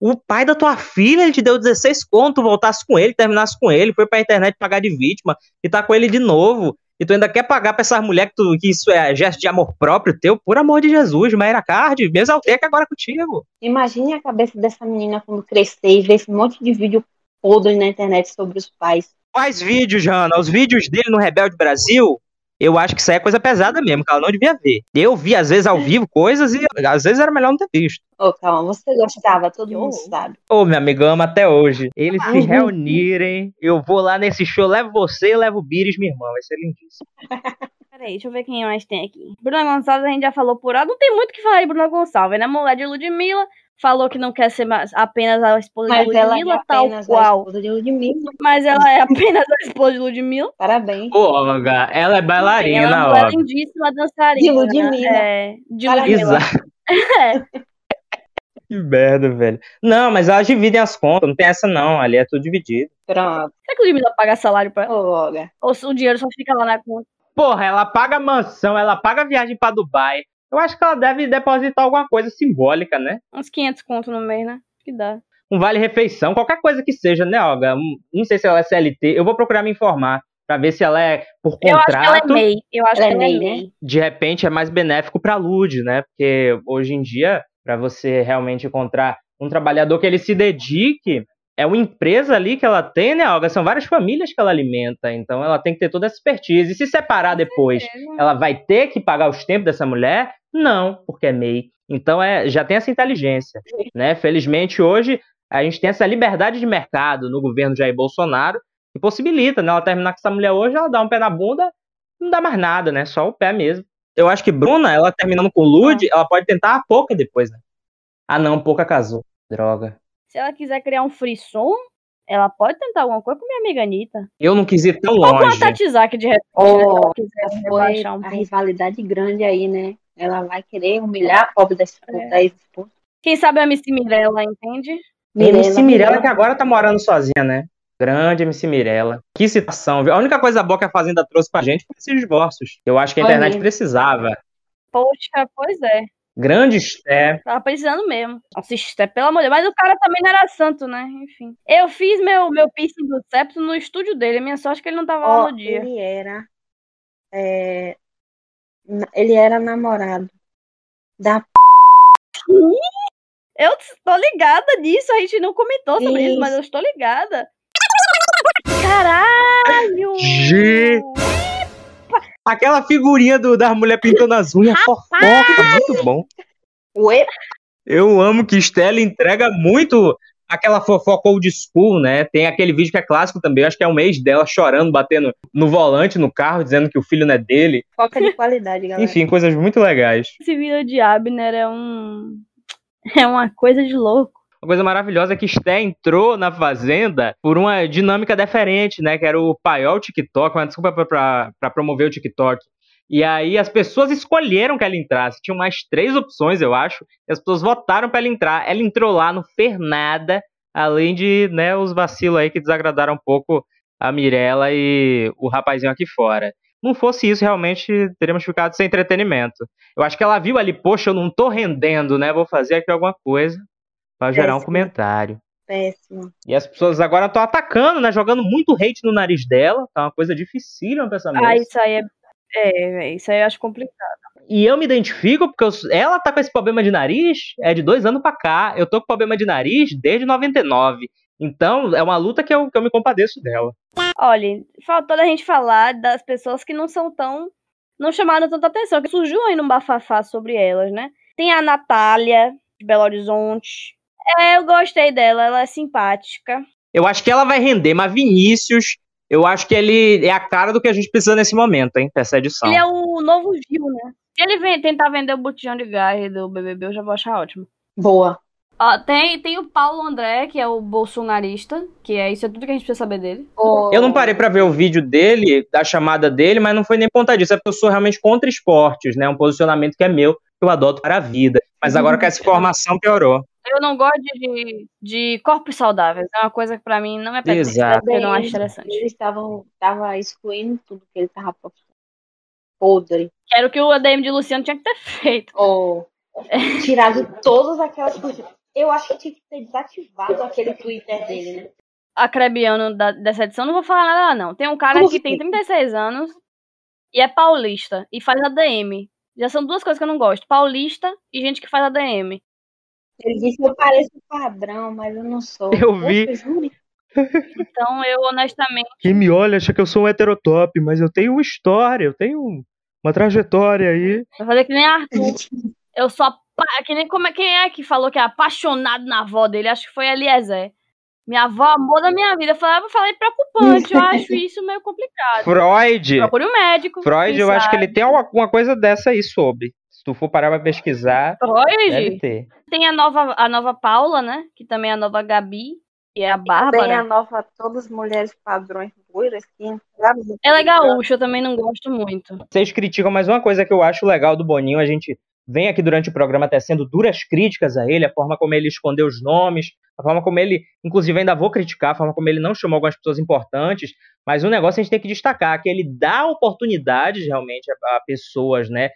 Speaker 2: O pai da tua filha, ele te deu 16 conto, voltasse com ele, terminasse com ele, foi pra internet pagar de vítima e tá com ele de novo. E tu ainda quer pagar pra essas mulheres que, tu- que isso é gesto de amor próprio teu? Por amor de Jesus, Maíra Card, me exaltei aqui agora contigo.
Speaker 3: Imagine a cabeça dessa menina quando crescer e ver esse monte de vídeo podre na internet sobre os pais.
Speaker 2: Faz vídeos, Jana. Os vídeos dele no Rebelde Brasil, eu acho que isso aí é coisa pesada mesmo, que ela não devia ver. Eu vi, às vezes, ao vivo, coisas e às vezes era melhor não ter visto.
Speaker 3: Ô, calma, você gostava, todo mundo sabe.
Speaker 2: Ô, meu amigo, ama até hoje. Eles se
Speaker 3: Uhum.
Speaker 2: reunirem, eu vou lá nesse show, levo você e levo o Bires, minha irmã. Vai ser lindíssimo.
Speaker 1: Peraí, deixa eu ver quem mais tem aqui. Bruna Gonçalves a gente já falou por alto. Não tem muito o que falar de Bruna Gonçalves, né? Mulher de Ludmilla. Falou que não quer ser mais- apenas a esposa
Speaker 3: Mas
Speaker 1: de
Speaker 3: ela é
Speaker 1: Ludmilla, tal qual.
Speaker 3: esposa de Ludmilla.
Speaker 1: Mas ela é apenas a esposa de Ludmilla.
Speaker 3: Parabéns.
Speaker 2: Ô, Olga, ela é
Speaker 1: ela é
Speaker 2: bailarina,
Speaker 1: uma mulher
Speaker 2: Olga.
Speaker 1: lindíssima dançarina.
Speaker 3: De Ludmilla.
Speaker 1: É, de
Speaker 3: Parabéns.
Speaker 1: Ludmilla.
Speaker 2: Exato.
Speaker 1: É.
Speaker 2: Que merda, velho. Não, mas elas dividem as contas, não tem essa não, ali é tudo dividido.
Speaker 3: Pronto.
Speaker 1: Será que Ludmilla paga salário pra ela?
Speaker 3: Ô, Olga.
Speaker 1: Ou o dinheiro só fica lá na conta?
Speaker 2: porra, ela paga mansão, ela paga viagem pra Dubai. Eu acho que ela deve depositar alguma coisa simbólica, né?
Speaker 1: Uns 500 conto no mês, né? Que dá.
Speaker 2: Um vale-refeição, qualquer coisa que seja, né, Olga? Não sei se ela é CLT. Eu vou procurar me informar pra ver se ela é por
Speaker 1: Eu acho que ela é
Speaker 2: contrato.
Speaker 1: MEI. Eu acho
Speaker 3: Ela
Speaker 1: que
Speaker 3: é
Speaker 1: ela é
Speaker 3: MEI,
Speaker 1: MEI.
Speaker 2: de repente é mais benéfico para a Lud, né? Porque hoje em dia, para você realmente encontrar um trabalhador que ele se dedique, é uma empresa ali que ela tem, né, Olga? São várias famílias que ela alimenta, então ela tem que ter toda essa expertise. E se separar depois, ela vai ter que pagar os tempos dessa mulher? Não, porque é MEI. Então é, já tem essa inteligência, né? Felizmente hoje a gente tem essa liberdade de mercado no governo Jair Bolsonaro que possibilita, né? Ela terminar com essa mulher hoje, ela dá um pé na bunda, não dá mais nada, né? Só o pé mesmo. Eu acho que Bruna, ela terminando com o Lud, ela pode tentar a Pouca depois, né? Ah, não, Pouca casou. Droga.
Speaker 1: Se ela quiser criar um frisson, ela pode tentar alguma coisa com minha amiga Anitta.
Speaker 2: Eu não quis ir tão
Speaker 1: Ou com a
Speaker 2: longe.
Speaker 1: Tati Zaki, de repente,
Speaker 3: Oh,
Speaker 1: se ela quiser
Speaker 3: Foi
Speaker 1: um
Speaker 3: a
Speaker 1: pouco.
Speaker 3: rivalidade grande aí, né? Ela vai querer humilhar a pobre da esposa.
Speaker 1: É.
Speaker 3: da ex-esposa.
Speaker 1: Quem sabe a MC Mirella, entende?
Speaker 2: MC Mirella que agora tá morando sozinha, né? Grande MC Mirella. Que citação, viu? A única coisa boa que a Fazenda trouxe pra gente foi esses divórcios. Eu acho que a internet
Speaker 3: mesmo.
Speaker 2: precisava.
Speaker 1: Poxa, pois é.
Speaker 2: Grande Esté.
Speaker 1: Tava precisando mesmo. Nossa, Esté, pelo amor de Deus. Mas o cara também não era santo, né? Enfim. Eu fiz meu, meu piercing do septo no estúdio dele. Minha sorte é que ele não tava lá
Speaker 3: Ó,
Speaker 1: no dia.
Speaker 3: ele era. é, ele era namorado da
Speaker 1: Eu tô ligada nisso. A gente não comentou sobre isso,
Speaker 3: Isso.
Speaker 1: mas eu estou ligada. Caralho!
Speaker 2: Ge- Aquela figurinha do, da mulher pintando as unhas, fofoca, muito bom.
Speaker 3: Ué,
Speaker 2: Eu amo que Stella entrega muito aquela fofoca old school, né? Tem aquele vídeo que é clássico também, acho que é um mês dela chorando, batendo no volante, no carro, dizendo que o filho não é dele.
Speaker 3: foca de qualidade, galera.
Speaker 2: Enfim, coisas muito legais.
Speaker 1: Esse vídeo de Abner é um. É uma coisa de louco.
Speaker 2: Uma coisa maravilhosa é que Sté entrou na Fazenda por uma dinâmica diferente, né? Que era o paiol TikTok, uma desculpa pra- promover o TikTok. E aí as pessoas escolheram que ela entrasse. Tinham mais três opções, eu acho. E as pessoas votaram pra ela entrar. Ela entrou lá, não fez nada. Além de, né, os vacilos aí que desagradaram um pouco a Mirella e o rapazinho aqui fora. Não fosse isso, realmente teríamos ficado sem entretenimento. Eu acho que ela viu ali, poxa, eu não tô rendendo, né? Vou fazer aqui alguma coisa pra gerar um comentário.
Speaker 3: Péssimo.
Speaker 2: E as pessoas agora estão atacando, né? Jogando muito hate no nariz dela. Tá uma coisa dificílima pra essa
Speaker 1: Ah, isso aí é. É, isso aí eu acho complicado.
Speaker 2: E eu me identifico porque eu- ela tá com esse problema de nariz é de dois anos pra cá. Eu tô com problema de nariz desde 99. Então, é uma luta que eu, que eu me compadeço dela.
Speaker 1: Olha, faltou da gente falar das pessoas que não são tão. não chamaram tanta atenção, que surgiu aí num bafafá sobre elas, né? Tem a Natália, de Belo Horizonte. É, eu gostei dela, ela é simpática.
Speaker 2: Eu acho que ela vai render, mas Vinícius, eu acho que ele é a cara do que a gente precisa nesse momento, hein? Dessa edição.
Speaker 1: Ele é o novo Gil, né? Se ele vem tentar vender o botijão de gás do BBB, eu já vou achar ótimo.
Speaker 3: Boa.
Speaker 1: Ó, tem, tem o Paulo André, que é o bolsonarista, que é isso é tudo que a gente precisa saber dele.
Speaker 2: Eu não parei pra ver o vídeo dele, da chamada dele, mas não foi nem ponta disso. É porque eu sou realmente contra esportes, né? Um posicionamento que é meu, que eu adoto para a vida. Mas agora com essa informação piorou.
Speaker 1: Eu não gosto de, de corpos saudáveis. É uma coisa que pra mim não é presente,
Speaker 2: Exato.
Speaker 1: porque eu não acho interessante.
Speaker 3: Eles estavam tava excluindo tudo que ele tava postando. Podre.
Speaker 1: Quero que o ADM de Luciano tinha que ter feito.
Speaker 3: Ou tirado todas aquelas coisas. Eu acho que tinha que ter desativado aquele Twitter dele, né?
Speaker 1: Acrebiano da, dessa edição, não vou falar nada, não. Tem um cara que tem 36 anos e é paulista e faz ADM. Já são duas coisas que eu não gosto: paulista e gente que faz ADM.
Speaker 3: Ele disse que eu pareço padrão, mas eu não sou.
Speaker 2: Eu vi.
Speaker 3: Poxa, jure?
Speaker 1: Então, eu honestamente.
Speaker 2: Quem me olha acha que eu sou um heterotop, mas eu tenho uma história, eu tenho uma trajetória aí.
Speaker 1: Vou fazer que nem Arthur. Eu sou apa... que nem como é quem é que falou que é apaixonado na avó dele? Acho que foi Eliezer. Minha avó, amor da minha vida. Eu falei, eu falei preocupante. Eu acho isso meio complicado.
Speaker 2: Freud.
Speaker 1: Procure um médico.
Speaker 2: Freud, eu acho que
Speaker 1: sabe.
Speaker 2: ele tem alguma coisa dessa aí sobre. Se tu for parar pra pesquisar, deve
Speaker 1: Freud.
Speaker 2: ter.
Speaker 1: Tem a nova, a nova Paula, né? Que também é a nova Gabi. Que é a Bárbara.
Speaker 3: a nova, todas as mulheres padrões loiras que entraram.
Speaker 1: Ela é gaúcha, eu também não gosto muito.
Speaker 2: Vocês criticam, mas uma coisa que eu acho legal do Boninho, a gente vem aqui durante o programa tecendo duras críticas a ele, a forma como ele escondeu os nomes, a forma como ele, inclusive ainda vou criticar, a forma como ele não chamou algumas pessoas importantes, mas um negócio a gente tem que destacar, que ele dá oportunidades realmente a, a pessoas, né?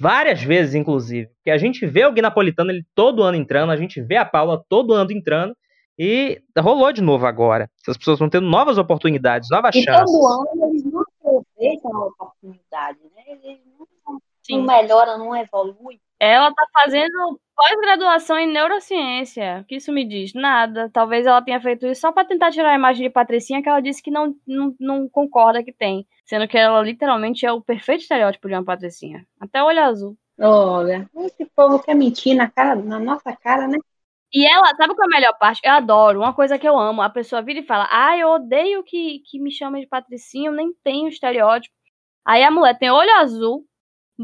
Speaker 2: Várias vezes, inclusive. Porque a gente vê o Gui Napolitano ele todo ano entrando, a gente vê a Paula todo ano entrando, e rolou de novo agora. Essas pessoas estão tendo novas oportunidades, novas
Speaker 3: E
Speaker 2: chances.
Speaker 3: todo ano eles não aproveitam a oportunidade, né? Eles não, não melhoram, não evoluem.
Speaker 1: Ela tá fazendo pós-graduação em neurociência. O que isso me diz? Nada. Talvez ela tenha feito isso só pra tentar tirar a imagem de Patricinha que ela disse que não, não, não concorda que tem. Sendo que ela literalmente é o perfeito estereótipo de uma Patricinha. Até olho azul.
Speaker 3: Olha, esse povo quer mentir na, cara, na nossa cara, né?
Speaker 1: E ela, sabe qual é a melhor parte? Eu adoro, uma coisa que eu amo. A pessoa vira e fala: Ah, eu odeio que, que me chamem de Patricinha, eu nem tenho estereótipo. Aí a mulher tem olho azul,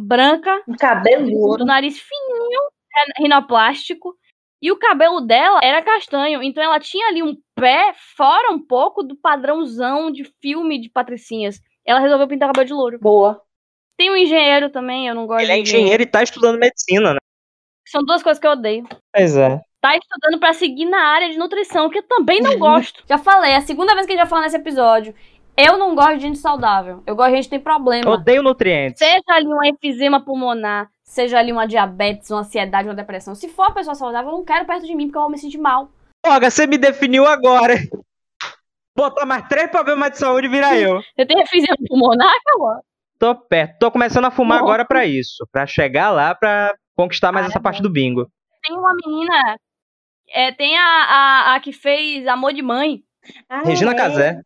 Speaker 1: branca,
Speaker 3: Um cabelo
Speaker 1: do
Speaker 3: louro.
Speaker 1: nariz fininho, rin- rinoplástico. E o cabelo dela era castanho. Então ela tinha ali um pé fora um pouco do padrãozão de filme de patricinhas. Ela resolveu pintar o cabelo de louro.
Speaker 3: Boa.
Speaker 1: Tem um engenheiro também, eu não gosto
Speaker 2: Ele é
Speaker 1: de
Speaker 2: engenheiro e tá estudando medicina, né?
Speaker 1: São duas coisas que eu odeio.
Speaker 2: Pois é.
Speaker 1: Tá estudando pra seguir na área de nutrição, que eu também não gosto. já falei, é a segunda vez que a gente já fala nesse episódio. Eu não gosto de gente saudável. Eu gosto de gente que tem problema.
Speaker 2: Odeio nutrientes.
Speaker 1: Seja ali um enfisema pulmonar, seja ali uma diabetes, uma ansiedade, uma depressão. Se for uma pessoa saudável, eu não quero perto de mim, porque eu vou me sentir mal.
Speaker 2: Olga, você me definiu agora. Botar mais três problemas de saúde vira eu.
Speaker 1: Você tem enfisema pulmonar, calma?
Speaker 2: Tô perto. Tô começando a fumar agora pra isso. Pra chegar lá, pra conquistar mais essa parte do bingo.
Speaker 1: Tem uma menina. É, tem a, a, a que fez Amor de Mãe.
Speaker 3: Ah,
Speaker 2: Regina
Speaker 3: é?
Speaker 2: Casé.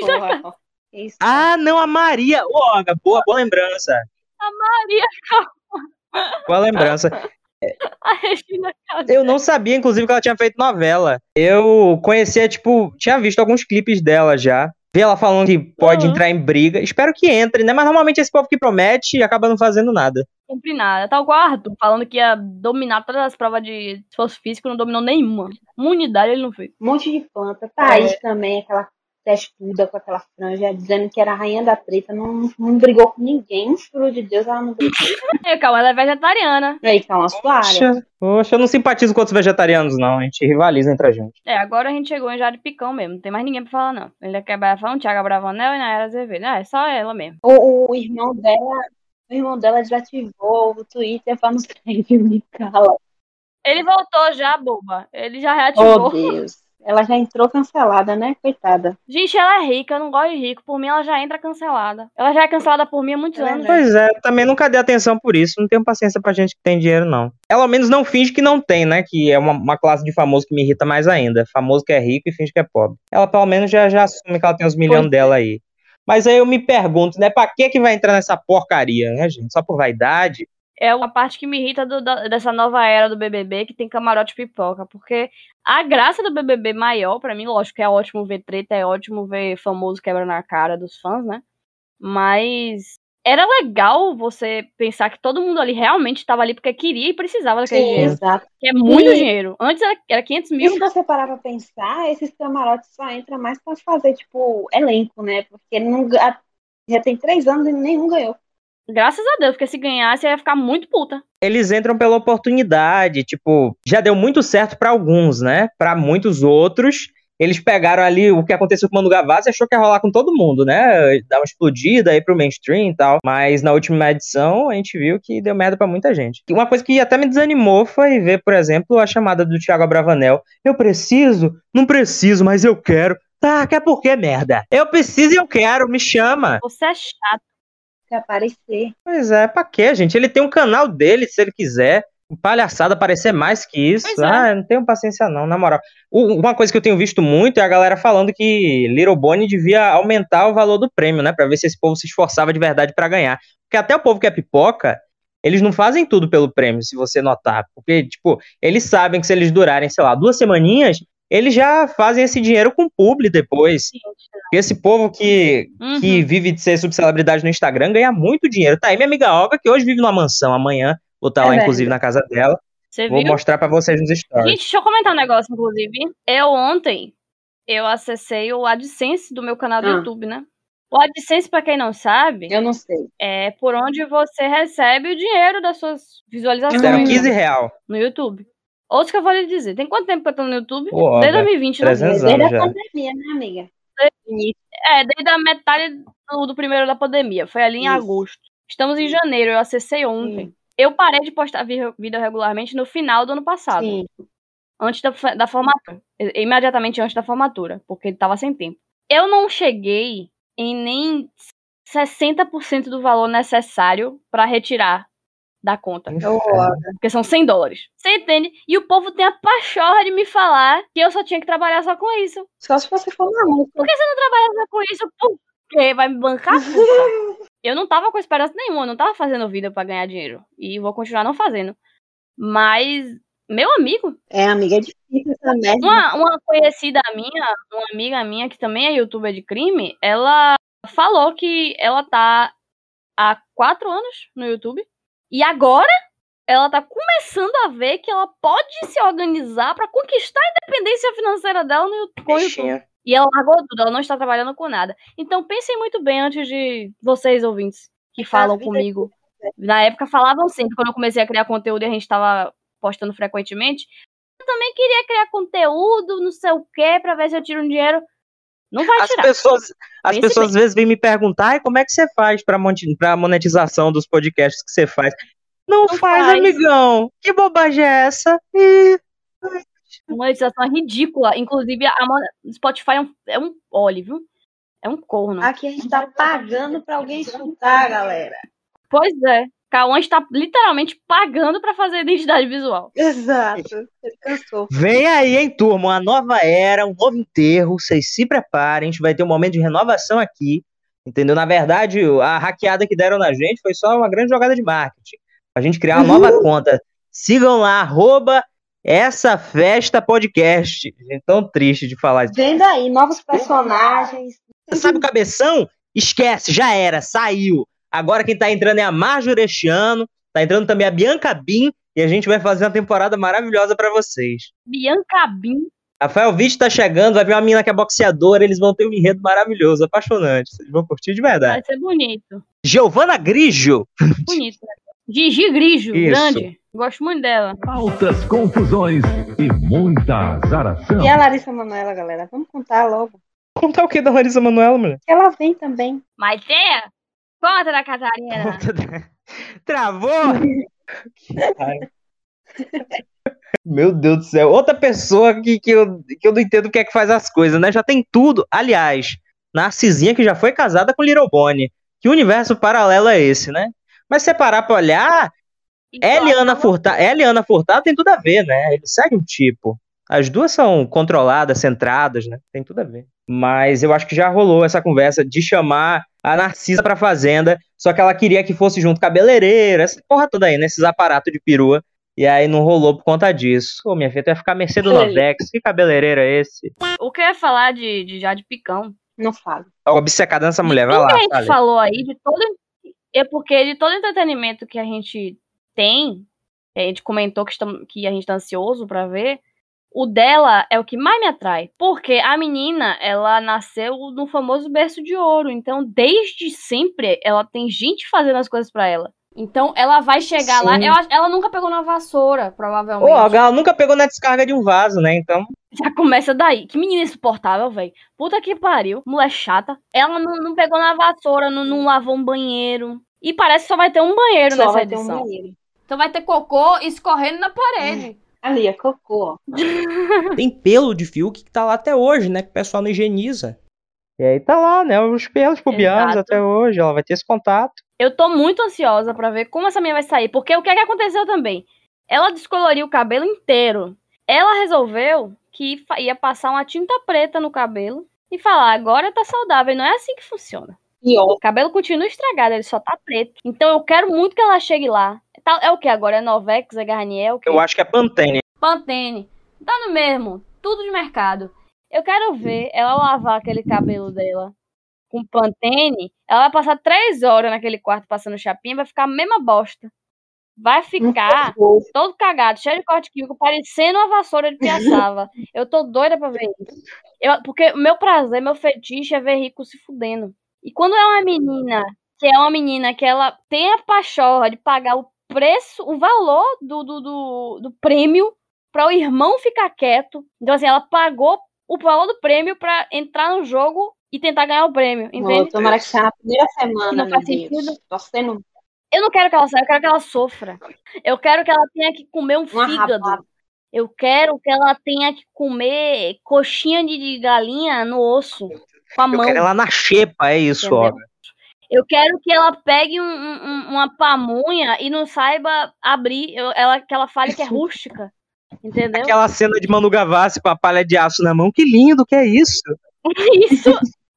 Speaker 3: Boa.
Speaker 2: Ah, não, a Maria. Ô, Olga, boa, boa lembrança.
Speaker 1: A Maria,
Speaker 2: Boa lembrança.
Speaker 1: a Regina Casé.
Speaker 2: Eu não sabia, inclusive, que ela tinha feito novela. Eu conhecia, tipo, tinha visto alguns clipes dela já. Vi ela falando que pode
Speaker 1: Uhum.
Speaker 2: entrar em briga. Espero que entre, né? Mas normalmente esse povo que promete acaba não fazendo nada.
Speaker 1: cumpri nada. Tal qual o Arthur, falando que ia dominar todas as provas de esforço físico, não dominou nenhuma. Uma unidade ele não fez.
Speaker 3: Um monte de planta. Thaís também, aquela testuda com aquela franja, dizendo que era a rainha da treta, não, não brigou com ninguém. Juro de Deus, ela não brigou.
Speaker 1: E, calma, ela é vegetariana.
Speaker 3: Aí, calma, sua área.
Speaker 2: Poxa, poxa, eu não simpatizo com outros vegetarianos, não. A gente rivaliza entre a gente.
Speaker 1: É, agora a gente chegou em Jade Picão mesmo. Não tem mais ninguém pra falar, não. Ele quer falando Thiago Bravanel e Nayara Azevedo. Ah, é só ela mesmo.
Speaker 3: O, o irmão dela, o irmão dela desativou o Twitter pra não sair me cala.
Speaker 1: Ele voltou já, boba. Ele já
Speaker 3: Oh,
Speaker 1: reativou.
Speaker 3: Deus. Ela já entrou cancelada, né? Coitada.
Speaker 1: Gente, ela é rica, eu não gosto de rico. Por mim, ela já entra cancelada. Ela já é cancelada por mim há muitos
Speaker 3: É
Speaker 1: anos.
Speaker 2: Pois é, também nunca dei atenção por isso. Não tenho paciência pra gente que tem dinheiro, não. Ela ao menos não finge que não tem, né? Que é uma, uma classe de famoso que me irrita mais ainda. Famoso que é rico e finge que é pobre. Ela pelo menos já, já assume que ela tem os milhões
Speaker 1: Pois
Speaker 2: dela aí. Mas aí eu me pergunto, né? Pra que que vai entrar nessa porcaria, né, gente? Só por vaidade?
Speaker 1: É uma parte que me irrita do- da- dessa nova era do BBB, que tem camarote pipoca. Porque a graça do BBB maior, pra mim, lógico que é ótimo ver treta, é ótimo ver famoso quebrando a cara dos fãs, né? Mas era legal você pensar que todo mundo ali realmente tava ali porque queria e precisava daquele
Speaker 3: Sim,
Speaker 1: dinheiro.
Speaker 3: exato.
Speaker 1: Que é muito
Speaker 3: E-
Speaker 1: dinheiro. Antes era, era 500
Speaker 3: E
Speaker 1: mil.
Speaker 3: se você parar pra pensar, esses camarotes só entram mais pra fazer, tipo, elenco, né? Porque não, já tem três anos e nenhum ganhou.
Speaker 1: Graças a Deus, porque se ganhasse, ia ficar muito puta.
Speaker 2: Eles entram pela oportunidade, tipo, já deu muito certo pra alguns, né? Pra muitos outros, eles pegaram ali o que aconteceu com o Manu Gavassi e achou que ia rolar com todo mundo, né? Dar uma explodida aí pro mainstream e tal. Mas na última edição a gente viu que deu merda pra muita gente. Uma coisa que até me desanimou foi ver, por exemplo, a chamada do Thiago Abravanel. Eu preciso? Não preciso, mas eu quero. Tá, quer por quê, merda? Eu preciso e eu quero, me chama.
Speaker 1: Você é chato.
Speaker 3: Se aparecer.
Speaker 2: Pois é, pra quê, gente? Ele tem um canal dele, se ele quiser. Palhaçada, parecer mais que isso.
Speaker 1: Pois é.
Speaker 2: Ah, eu não tenho paciência não, na moral. Uma coisa que eu tenho visto muito é a galera falando que Little Bonnie devia aumentar o valor do prêmio, né? Pra ver se esse povo se esforçava de verdade pra ganhar. Porque até o povo que é pipoca, eles não fazem tudo pelo prêmio, se você notar. Porque, tipo, eles sabem que se eles durarem, sei lá, duas semaninhas, eles já fazem esse dinheiro com publi depois. Porque esse povo que,
Speaker 1: Uhum.
Speaker 2: que vive de ser subcelebridade no Instagram ganha muito dinheiro. Tá aí minha amiga Olga, que hoje vive numa mansão. Amanhã vou estar
Speaker 3: É
Speaker 2: lá, inclusive, na casa dela.
Speaker 1: Você
Speaker 2: Vou
Speaker 1: viu?
Speaker 2: mostrar pra vocês nos stories.
Speaker 1: Gente, deixa eu comentar um negócio, inclusive. Eu ontem, eu acessei o AdSense do meu canal do
Speaker 3: Ah.
Speaker 1: YouTube, né? O AdSense, pra quem não sabe,
Speaker 3: Eu não sei.
Speaker 1: é por onde você recebe o dinheiro das suas visualizações
Speaker 2: Deram
Speaker 3: Hum.
Speaker 2: 15 real.
Speaker 1: no YouTube. Outros que eu vou lhe dizer. Tem quanto tempo que eu tô no YouTube?
Speaker 2: Pô,
Speaker 1: Desde
Speaker 2: velho,
Speaker 1: 2020, né?
Speaker 2: 300
Speaker 3: Desde a
Speaker 2: já.
Speaker 3: pandemia, né, amiga?
Speaker 1: É, desde a metade do, do primeiro da pandemia. Foi ali em
Speaker 3: Isso.
Speaker 1: agosto. Estamos em janeiro, eu acessei ontem. Eu parei de postar vi- vídeo regularmente no final do ano passado.
Speaker 3: Sim.
Speaker 1: Antes da, da formatura. Imediatamente antes da formatura, porque ele tava sem tempo. Eu não cheguei em nem 60% do valor necessário pra retirar da conta. Porque são 100 dólares. Você entende? E o povo tem a pachorra de me falar que eu só tinha que trabalhar só com isso.
Speaker 3: Só se você for maluco.
Speaker 1: Por que você não trabalha só com isso? Por quê? Vai me bancar? eu não tava com esperança nenhuma, eu não tava fazendo vida pra ganhar dinheiro. E vou continuar não fazendo. Mas, meu amigo,
Speaker 3: É, amiga, é difícil merda.
Speaker 1: uma, uma conhecida minha, uma amiga minha que também é youtuber de crime, ela falou que ela tá há quatro anos no YouTube. E agora ela tá começando a ver que ela pode se organizar pra conquistar a independência financeira dela no YouTube. E ela largou tudo, ela não está trabalhando com nada. Então pensem muito bem antes de vocês, ouvintes, que falam comigo. Na época falavam sempre, quando eu comecei a criar conteúdo e a gente estava postando frequentemente. Eu também queria criar conteúdo, não sei o quê, pra ver se eu tiro um dinheiro. Não vai
Speaker 2: As
Speaker 1: tirar.
Speaker 2: pessoas, as
Speaker 1: Pense
Speaker 2: pessoas às vezes vêm me perguntar, "Ai, como é que você faz pra monetização dos podcasts que você faz? Não,
Speaker 1: Não
Speaker 2: faz,
Speaker 1: faz.
Speaker 2: amigão. Que bobagem é essa?
Speaker 1: A monetização é ridícula. Inclusive, a Spotify é um, é um óleo, viu? É um corno.
Speaker 3: Aqui a gente tá pagando pra alguém escutar, galera.
Speaker 1: Pois é. Cauã está literalmente pagando pra fazer identidade visual.
Speaker 3: Exato. Ele cansou.
Speaker 2: Vem aí, hein, turma, uma nova era, um novo enterro. Vocês se preparem, a gente vai ter um momento de renovação aqui. Entendeu? Na verdade, a hackeada que deram na gente foi só uma grande jogada de marketing. A gente criar uma nova conta. Sigam lá, arroba essa festa podcast. Gente, tão triste de falar isso.
Speaker 3: Vendo aí, novos personagens.
Speaker 2: Sabe o cabeção? Esquece, já era, saiu. Agora quem tá entrando é a Marjorie este ano, tá entrando também a Bianca Bin, e a gente vai fazer uma temporada maravilhosa pra vocês.
Speaker 1: Bianca Bin.
Speaker 2: Rafael Witt tá chegando, vai vir uma menina que é boxeadora, eles vão ter um enredo maravilhoso, apaixonante. Vocês vão curtir de verdade.
Speaker 1: Vai ser bonito.
Speaker 2: Giovana Grigio.
Speaker 1: Bonito. né? Gigi Grijo,
Speaker 2: Isso.
Speaker 1: grande. Gosto muito dela.
Speaker 7: Altas confusões e muita azaração.
Speaker 3: E a Larissa Manoela, galera? Vamos contar logo.
Speaker 2: Contar o que da Larissa Manoela, mulher?
Speaker 3: Que ela vem também.
Speaker 1: Mas é? Conta da Catarina.
Speaker 2: Travou? Meu Deus do céu. Outra pessoa que, que, eu, que eu não entendo o que é que faz as coisas, né? Já tem tudo. Aliás, Narcisinha que já foi casada com Little Bonnie. Que universo paralelo é esse, né? Mas se você parar pra olhar, Eliana Furtado, Eliana Furtado tem tudo a ver, né? Ele segue um tipo. As duas são controladas, centradas, né? Tem tudo a ver. Mas eu acho que já rolou essa conversa de chamar a Narcisa pra fazenda, só que ela queria que fosse junto cabeleireiro, essa porra toda aí, nesses aparatos de perua. E aí não rolou por conta disso. Ô, minha filha, tu ia ficar mercê do. Novex. Que cabeleireiro é esse?
Speaker 1: O que eu ia falar de, de Jade Picão?
Speaker 3: Não falo.
Speaker 2: Ó, obcecada nessa mulher, vai lá.
Speaker 1: que a gente falou aí, de todo. É porque de todo entretenimento que a gente tem, a gente comentou que, estamos, que a gente tá ansioso pra ver. O dela é o que mais me atrai. Porque a menina, ela nasceu no famoso berço de ouro. Então, desde sempre, ela tem gente fazendo as coisas pra ela. Então, ela vai chegar lá.
Speaker 2: Sim.
Speaker 1: eu acho- ela nunca pegou na vassoura, provavelmente.
Speaker 2: Ô, a Gal nunca pegou na descarga de um vaso, né? Então,
Speaker 1: Já começa daí. Que menina insuportável, velho. Puta que pariu. Mulher chata. Ela não, não pegou na vassoura, não, não lavou um banheiro. E parece que só vai ter um banheiro
Speaker 3: Só
Speaker 1: nessa
Speaker 3: vai ter um
Speaker 1: edição.
Speaker 3: banheiro.
Speaker 1: Então vai ter cocô escorrendo na parede.
Speaker 3: Ali, é cocô, ó.
Speaker 5: Tem pelo de Fiuk que tá lá até hoje, né? Que o pessoal não higieniza.
Speaker 2: e aí tá lá, né? Os pelos pubianos
Speaker 1: Exato.
Speaker 2: até hoje. Ela vai ter esse contato.
Speaker 1: Eu tô muito ansiosa pra ver como essa minha vai sair. Porque o que é que aconteceu também? Ela descoloriu o cabelo inteiro. Ela resolveu que ia passar uma tinta preta no cabelo e falar: agora tá saudável. E não é assim que funciona.
Speaker 3: E
Speaker 1: O cabelo continua estragado, ele só tá preto. Então eu quero muito que ela chegue lá. Tá- É o que agora? É Novex, é Garnier, é o quê?
Speaker 2: Eu acho que é Pantene.
Speaker 1: Pantene. Tá no mesmo. Tudo de mercado. Eu quero ver ela lavar aquele cabelo dela com Pantene. Ela vai passar três horas naquele quarto passando chapinha, vai ficar a mesma bosta. Vai ficar todo cagado, cheio de corte químico, parecendo uma vassoura de piaçava. Eu tô doida pra ver isso. Eu, porque o meu prazer, meu fetiche é ver rico se fudendo. E quando é uma menina, que é uma menina que ela tem a pachorra de pagar o preço, o valor do, do, do, do prêmio para o irmão ficar quieto. Então, assim, ela pagou o valor do prêmio para entrar no jogo e tentar ganhar o prêmio, entende?
Speaker 3: tomara que seja na primeira semana,
Speaker 1: não faz sentido. Eu não quero que ela saia, eu quero que ela sofra. Eu quero que ela tenha que comer um
Speaker 3: uma
Speaker 1: fígado.
Speaker 3: rapada.
Speaker 1: Eu quero que ela tenha que comer coxinha de de galinha no osso, com a
Speaker 2: Eu
Speaker 1: mão.
Speaker 2: quero ela na xepa, é isso,
Speaker 1: Entendeu?
Speaker 2: ó.
Speaker 1: Eu quero que ela pegue um- um- um- uma pamonha e não saiba abrir. Eu- ela, que ela fale que é rústica. Entendeu?
Speaker 2: Aquela cena de Manu Gavassi com a palha de aço na mão, que lindo que é isso.
Speaker 1: Isso.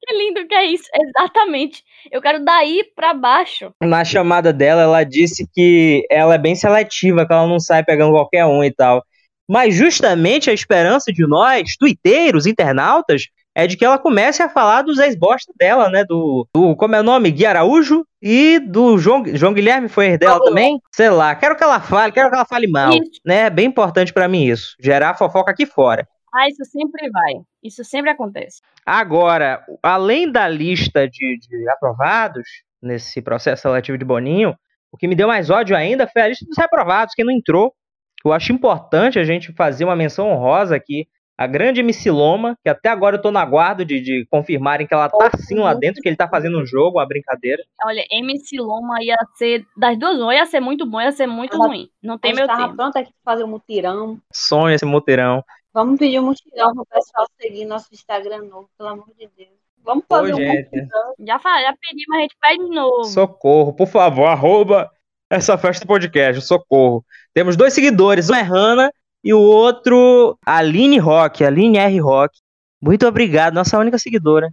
Speaker 1: Que lindo que é isso. Exatamente. Eu quero daí pra baixo.
Speaker 2: Na chamada dela, ela disse que ela é bem seletiva, que ela não sai pegando qualquer um e tal. Mas justamente a esperança de nós, tuiteiros, internautas, é de que ela comece a falar dos ex-bosta dela, né? Do, do- como é o nome? Gui Araújo e do João, João Guilherme foi dela também? Sei lá, quero que ela fale, quero que ela fale mal,
Speaker 1: Isso.
Speaker 2: né? É bem importante pra mim isso, gerar fofoca aqui fora.
Speaker 1: Ah, isso sempre vai. Isso sempre acontece.
Speaker 2: Agora, além da lista de, de aprovados nesse processo seletivo de Boninho, o que me deu mais ódio ainda foi a lista dos reprovados, quem não entrou. Eu acho importante a gente fazer uma menção honrosa aqui. A grande MC Loma, que até agora eu tô na guarda de, de confirmarem que ela tá sim lá dentro, que ele tá fazendo um jogo, uma brincadeira.
Speaker 1: Olha, MC Loma ia ser. Das duas, uma ia ser muito bom, ia ser muito
Speaker 3: Ela-
Speaker 1: ruim. Não tem meu
Speaker 3: tava
Speaker 1: tempo.
Speaker 3: pronto aqui pra fazer um mutirão.
Speaker 2: Sonho esse mutirão.
Speaker 3: Vamos pedir um mutirão pro pessoal seguir nosso Instagram novo, pelo amor de Deus. Vamos
Speaker 2: Ô,
Speaker 3: fazer um
Speaker 2: gente.
Speaker 3: mutirão.
Speaker 1: Já, fa- já pedi, mas a gente pede de novo.
Speaker 2: Socorro, por favor, arroba essa festa podcast, socorro. Temos dois seguidores, um é Hanna e o outro Aline Rock, Aline R Rock. Muito obrigado, nossa única seguidora.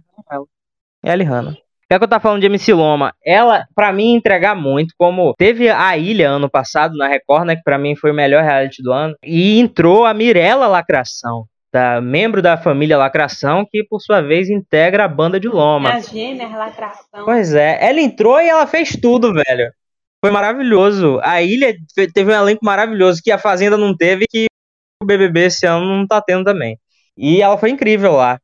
Speaker 2: É a Hanna. O que é que eu tava falando de MC Loma? Ela, pra mim, entregar muito, como teve a Ilha ano passado na Record, né, que pra mim foi o melhor reality do ano, e entrou a Mirella Lacração, da, membro da família Lacração, que por sua vez integra a banda de Loma.
Speaker 3: Minhas gêmeas, lacração.
Speaker 2: Pois é, ela entrou e ela fez tudo, velho. Foi maravilhoso. A ilha teve um elenco maravilhoso que a Fazenda não teve, que o BBB esse ano não tá tendo também. E ela foi incrível lá.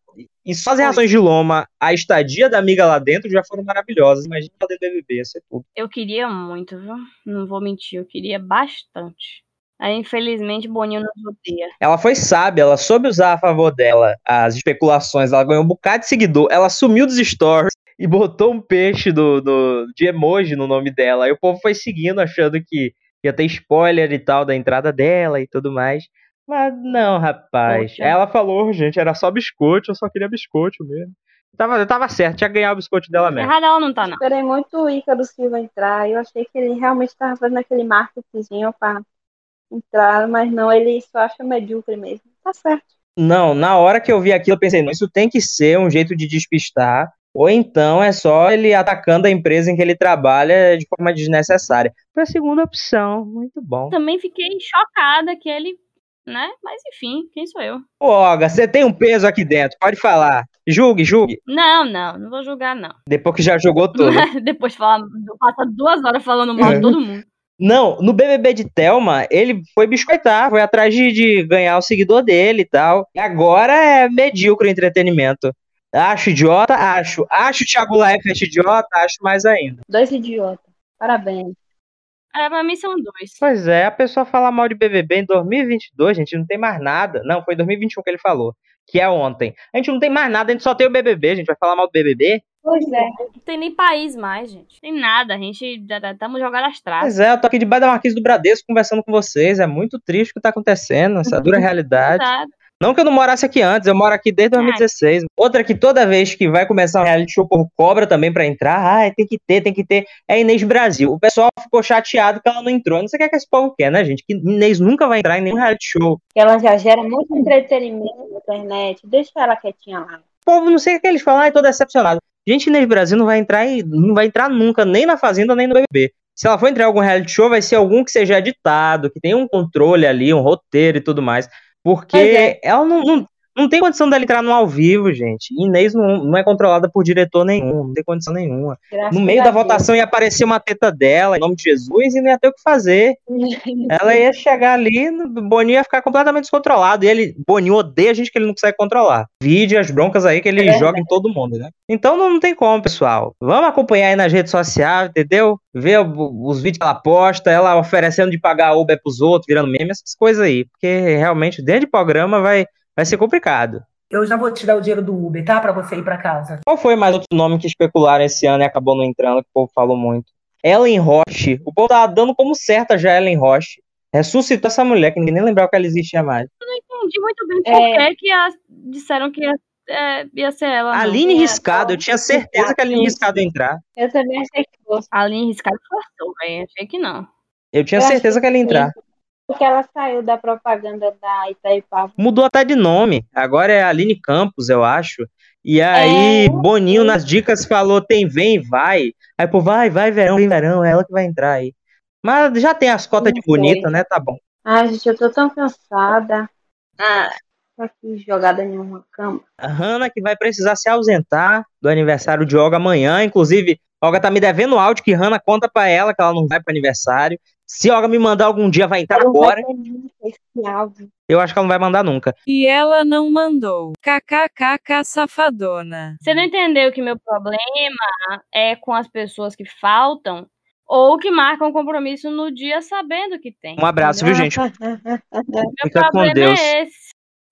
Speaker 2: E só as reações de Loma, a estadia da amiga lá dentro já foram maravilhosas. Imagina ela dentro do BBB, ia ser tudo.
Speaker 1: Eu queria muito, viu? Não vou mentir, eu queria bastante. Aí, infelizmente, Boninho nos odeia.
Speaker 2: Ela foi sábia, ela soube usar a favor dela as especulações, ela ganhou um bocado de seguidor, ela sumiu dos stories e botou um peixe do, do- de emoji no nome dela. Aí o povo foi seguindo, achando que ia ter spoiler e tal da entrada dela e tudo mais. Mas não, rapaz.
Speaker 1: Poxa.
Speaker 2: Ela falou, gente, era só biscoito, eu só queria biscoito mesmo. Tava, tava certo, tinha que ganhar o biscoito dela mesmo.
Speaker 1: Errada ela não tá, não.
Speaker 3: Esperei muito o Ícaro Silva entrar. Eu achei que ele realmente estava fazendo aquele marketingzinho pra entrar, mas não, ele só acha medíocre mesmo. Tá certo.
Speaker 2: Não, na hora que eu vi aquilo, eu pensei, não, isso tem que ser um jeito de despistar, ou então é só ele atacando a empresa em que ele trabalha de forma desnecessária. Foi a segunda opção, muito bom.
Speaker 1: Também fiquei chocada que ele, né? Mas enfim, quem sou eu?
Speaker 2: Ô, Olga, você tem um peso aqui dentro, pode falar. Julgue, julgue.
Speaker 1: Não, não, não vou julgar, não.
Speaker 2: Depois que já jogou tudo.
Speaker 1: Depois de falar, passa duas horas falando mal
Speaker 2: É.
Speaker 1: de todo mundo.
Speaker 2: Não, no BBB de Thelma, ele foi biscoitar, foi atrás de, de ganhar o seguidor dele e tal. E agora é medíocre o entretenimento. Acho idiota? Acho. Acho o Thiago Leifert idiota? Acho mais ainda.
Speaker 3: Dois idiotas. Parabéns.
Speaker 1: É, pra mim são dois.
Speaker 2: Pois é, a pessoa fala mal de BBB em 2022, gente, não tem mais nada. Não, foi em 2021 que ele falou, que é ontem. A gente não tem mais nada, a gente só tem o BBB, a gente vai falar mal do BBB?
Speaker 3: Pois é.
Speaker 1: Não tem nem país mais, gente. Tem nada, a gente estamos jogados às traves.
Speaker 2: Pois é, eu tô aqui debaixo da marquise do Bradesco conversando com vocês, é muito triste o que tá acontecendo, essa dura realidade.
Speaker 1: Nada.
Speaker 2: Não que eu não morasse aqui antes, eu moro aqui desde 2016. Outra que toda vez que vai começar um reality show, povo cobra também pra entrar. Ah, tem que ter, tem que ter. É Inês Brasil. O pessoal ficou chateado que ela não entrou. Não sei o que, é que esse povo quer, né, gente? Que Inês nunca vai entrar em nenhum reality show.
Speaker 3: Ela já gera muito entretenimento na internet. Deixa ela quietinha lá.
Speaker 2: O povo não sei o que eles falam, ai, tô decepcionado. Gente, Inês Brasil não vai entrar em, não vai entrar nunca, nem na Fazenda, nem no BBB. Se ela for entrar em algum reality show, vai ser algum que seja editado, que tenha um controle ali, um roteiro e tudo mais. Porque
Speaker 3: é.
Speaker 2: ela não, não, Não tem condição dela entrar no ao vivo, gente. Inês não, não é controlada por diretor nenhum, não tem condição nenhuma.
Speaker 3: Graças
Speaker 2: No meio da
Speaker 3: Deus.
Speaker 2: votação ia aparecer uma teta dela, em nome de Jesus, e não ia ter o que fazer. Ela ia chegar ali, o Boninho ia ficar completamente descontrolado. E ele, Boninho odeia a gente que ele não consegue controlar. Vide as broncas aí que ele
Speaker 3: É
Speaker 2: joga em todo mundo, né? Então não, não tem como, pessoal. Vamos acompanhar aí nas redes sociais, entendeu? Ver os vídeos que ela posta, ela oferecendo de pagar Uber pros outros, virando meme, essas coisas aí. Porque realmente, dentro de programa, vai, vai ser complicado.
Speaker 8: Eu já vou te dar o dinheiro do Uber, tá? Pra você ir pra casa.
Speaker 2: Qual foi mais outro nome que especularam esse ano e acabou não entrando, que o povo falou muito? Ellen Roche. O povo tava dando como certa já Ellen Roche. Ressuscitou essa mulher, que ninguém nem lembrava que ela existia mais.
Speaker 1: entendi muito bem
Speaker 3: É.
Speaker 1: por que que a- disseram que ia, é, ia ser ela. não.
Speaker 2: Aline
Speaker 3: É,
Speaker 2: Riscado, eu tinha certeza que a Aline. Riscado ia entrar.
Speaker 3: Eu também achei que fosse.
Speaker 1: A Aline Riscado forçou, velho. Achei que não.
Speaker 2: Eu tinha
Speaker 3: Eu
Speaker 2: certeza que ela ia
Speaker 3: que
Speaker 2: entrar.
Speaker 3: Porque ela saiu da propaganda da Itaipava.
Speaker 2: Mudou até de nome. Agora é Aline Campos, eu acho. E aí,
Speaker 3: É,
Speaker 2: Boninho nas dicas falou: tem, vem, vai. Aí, pô, vai, vai, verão, vem, verão. É ela que vai entrar aí. Mas já tem as cotas de bonita, né? Tá bom.
Speaker 3: Ai, gente, eu tô tão cansada. Ah, tô aqui jogada em uma cama.
Speaker 2: A Hanna que vai precisar se ausentar do aniversário de Olga amanhã. Inclusive, Olga tá me devendo áudio que Hanna conta pra ela que ela não vai pro aniversário. Se Olga me mandar algum dia, vai entrar
Speaker 3: vai
Speaker 2: agora. Eu acho que ela não vai mandar nunca.
Speaker 9: E ela não mandou. KKKK safadona.
Speaker 1: Você não entendeu que meu problema é com as pessoas que faltam ou que marcam compromisso no dia sabendo que tem.
Speaker 2: Um abraço, viu, gente?
Speaker 1: Meu
Speaker 2: Fica com
Speaker 1: problema
Speaker 2: Deus.
Speaker 1: é esse.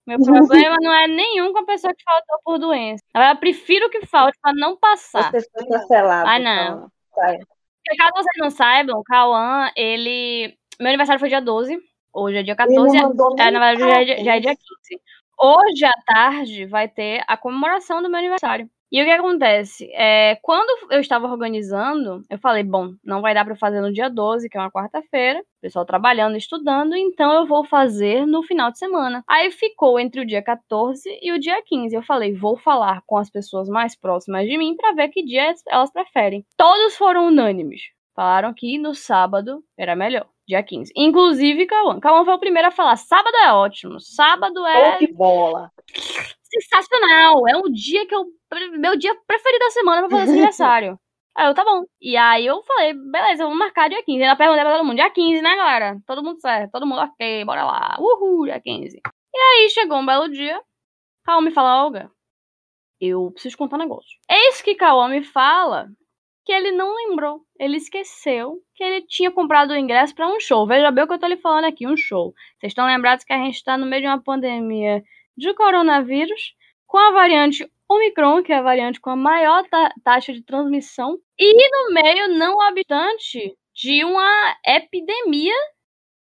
Speaker 1: Meu problema não é nenhum com a pessoa que faltou por doença. Eu prefiro que falte pra não passar.
Speaker 3: Você foi cancelado.
Speaker 1: Ah, não.
Speaker 3: então, sai.
Speaker 1: Porque caso vocês não saibam, o Cauã, ele. Meu aniversário foi dia 12. Hoje é dia
Speaker 3: Ele não
Speaker 1: 14.
Speaker 3: mandou
Speaker 1: É, na verdade, já é, dia- já é dia 15. Hoje à tarde vai ter a comemoração do meu aniversário. E o que acontece? É, quando eu estava organizando, eu falei, bom, não vai dar para fazer no dia 12, que é uma quarta-feira, pessoal trabalhando, estudando, então eu vou fazer no final de semana. Aí ficou entre o dia 14 e o dia 15. Eu falei, vou falar com as pessoas mais próximas de mim para ver que dia elas preferem. Todos foram unânimes. Falaram que no sábado era melhor, dia 15. Inclusive Cauã. Cauã foi o primeiro a falar: sábado é ótimo, sábado é
Speaker 3: Pô, que bola.
Speaker 1: sensacional. É um dia que eu. Meu dia preferido da semana pra fazer esse aniversário. Aí eu, tá bom. E aí eu falei, beleza, vamos marcar dia 15. Ainda perguntei pra todo mundo, dia 15, né, galera? Todo mundo certo, todo mundo ok, bora lá. Uhul, dia 15. E aí chegou um belo dia, Cauã me fala, Olga, eu preciso contar um negócio. Eis que Cauã me fala que ele não lembrou. Ele esqueceu que ele tinha comprado o ingresso pra um show. Veja bem o que eu tô lhe falando aqui, um show. Vocês estão lembrados que a gente tá no meio de uma pandemia de coronavírus, com a variante Omicron, que é a variante com a maior ta- taxa de transmissão, e no meio, não obstante, de uma epidemia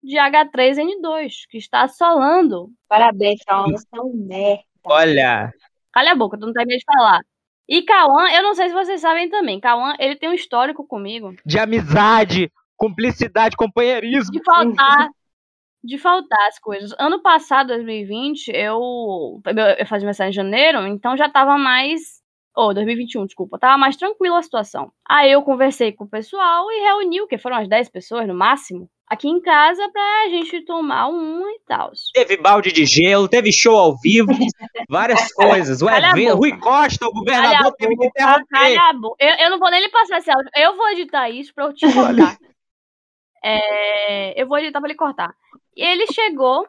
Speaker 1: de H3N2, que está assolando.
Speaker 3: Parabéns, Cauã, você é um merda.
Speaker 2: Olha,
Speaker 1: Calha a boca, tu não terminei de falar. E Cauã, eu não sei se vocês sabem também, Cauã, ele tem um histórico comigo
Speaker 2: de amizade, cumplicidade, companheirismo.
Speaker 1: de faltar de faltar as coisas. Ano passado, 2020, eu eu fazia mensagem em janeiro, então já tava mais ou 2021, desculpa, tava mais tranquila a situação. Aí eu conversei com o pessoal e reuni o que foram umas 10 pessoas no máximo aqui em casa pra gente tomar um e tal.
Speaker 2: Teve balde de gelo, teve show ao vivo, várias coisas. O evento,
Speaker 1: boca.
Speaker 2: Rui Costa, o governador,
Speaker 1: a
Speaker 2: teve que
Speaker 1: boca,
Speaker 2: interromper.
Speaker 1: boca. Eu, eu não vou nem lhe passar esse áudio. Eu vou editar isso pra eu te cortar. É, eu vou editar pra ele cortar. E ele chegou.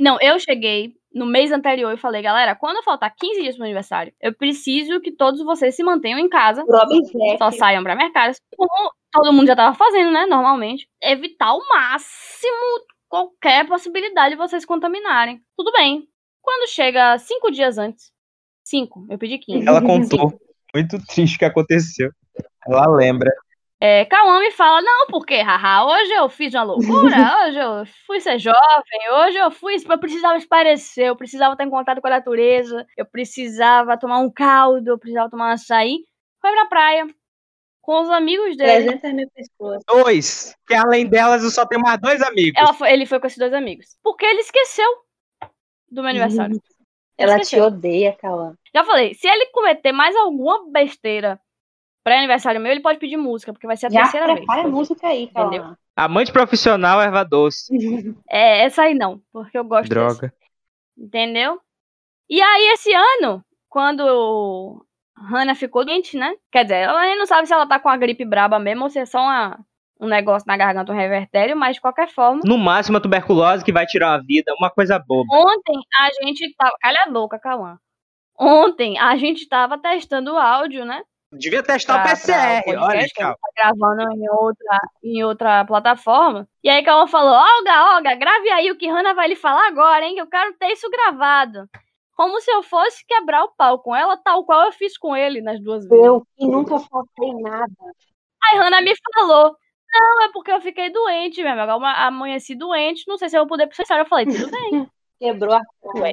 Speaker 1: Não, eu cheguei no mês anterior e falei, galera, quando faltar 15 dias pro meu aniversário, eu preciso que todos vocês se mantenham em casa. Só saiam pra mercado. Como todo mundo já tava fazendo, né? Normalmente. Evitar ao máximo qualquer possibilidade de vocês contaminarem. Tudo bem. Quando chega cinco dias antes. Cinco, eu pedi 15.
Speaker 2: Ela contou. Muito triste que aconteceu. Ela lembra.
Speaker 1: É, me fala, não, porque, haha, hoje eu fiz uma loucura, hoje eu fui ser jovem, hoje eu fui, eu precisava esparecer, eu precisava estar em contato com a natureza, eu precisava tomar um caldo, eu precisava tomar um açaí. Foi pra praia, com os amigos dele.
Speaker 3: 300 mil pessoas.
Speaker 2: Dois. Que além delas eu só tenho mais dois amigos.
Speaker 1: Ela foi- ele foi com esses dois amigos. Porque ele esqueceu do meu aniversário.
Speaker 3: Ela te
Speaker 1: Esqueceu.
Speaker 3: odeia, Cauã.
Speaker 1: Já falei, se ele cometer mais alguma besteira pré-aniversário meu, ele pode pedir música, porque vai ser a
Speaker 3: Já
Speaker 1: terceira vez.
Speaker 3: a música aí, Cauã.
Speaker 1: Entendeu?
Speaker 2: Amante profissional, erva doce.
Speaker 1: É, essa aí não, porque eu gosto.
Speaker 2: Droga.
Speaker 1: Entendeu? E aí, esse ano, quando Hannah ficou doente, né? Quer dizer, ela nem não sabe se ela tá com a gripe braba mesmo ou se é só uma, um negócio na garganta, um revertério, mas de qualquer forma.
Speaker 2: No máximo a tuberculose que vai tirar a vida, uma coisa boba.
Speaker 1: Ontem a gente tava. Calha a boca, Cauã. Ontem a gente tava testando o áudio, né?
Speaker 2: Devia testar o
Speaker 1: pra-
Speaker 2: PCR,
Speaker 1: pra o
Speaker 2: olha,
Speaker 1: gente tá gravando em outra, em outra plataforma. E aí Cauã falou, Olga, Olga, grave aí o que Hannah vai lhe falar agora, hein? Que eu quero ter isso gravado. Como se eu fosse quebrar o pau com ela, tal qual eu fiz com ele nas duas vezes.
Speaker 3: Eu que nunca faltei nada.
Speaker 1: Aí Hannah me falou, não, é porque eu fiquei doente, minha amiga. Amanheci doente, não sei se eu vou poder processar. Eu falei, tudo bem.
Speaker 3: Quebrou a
Speaker 1: Ué.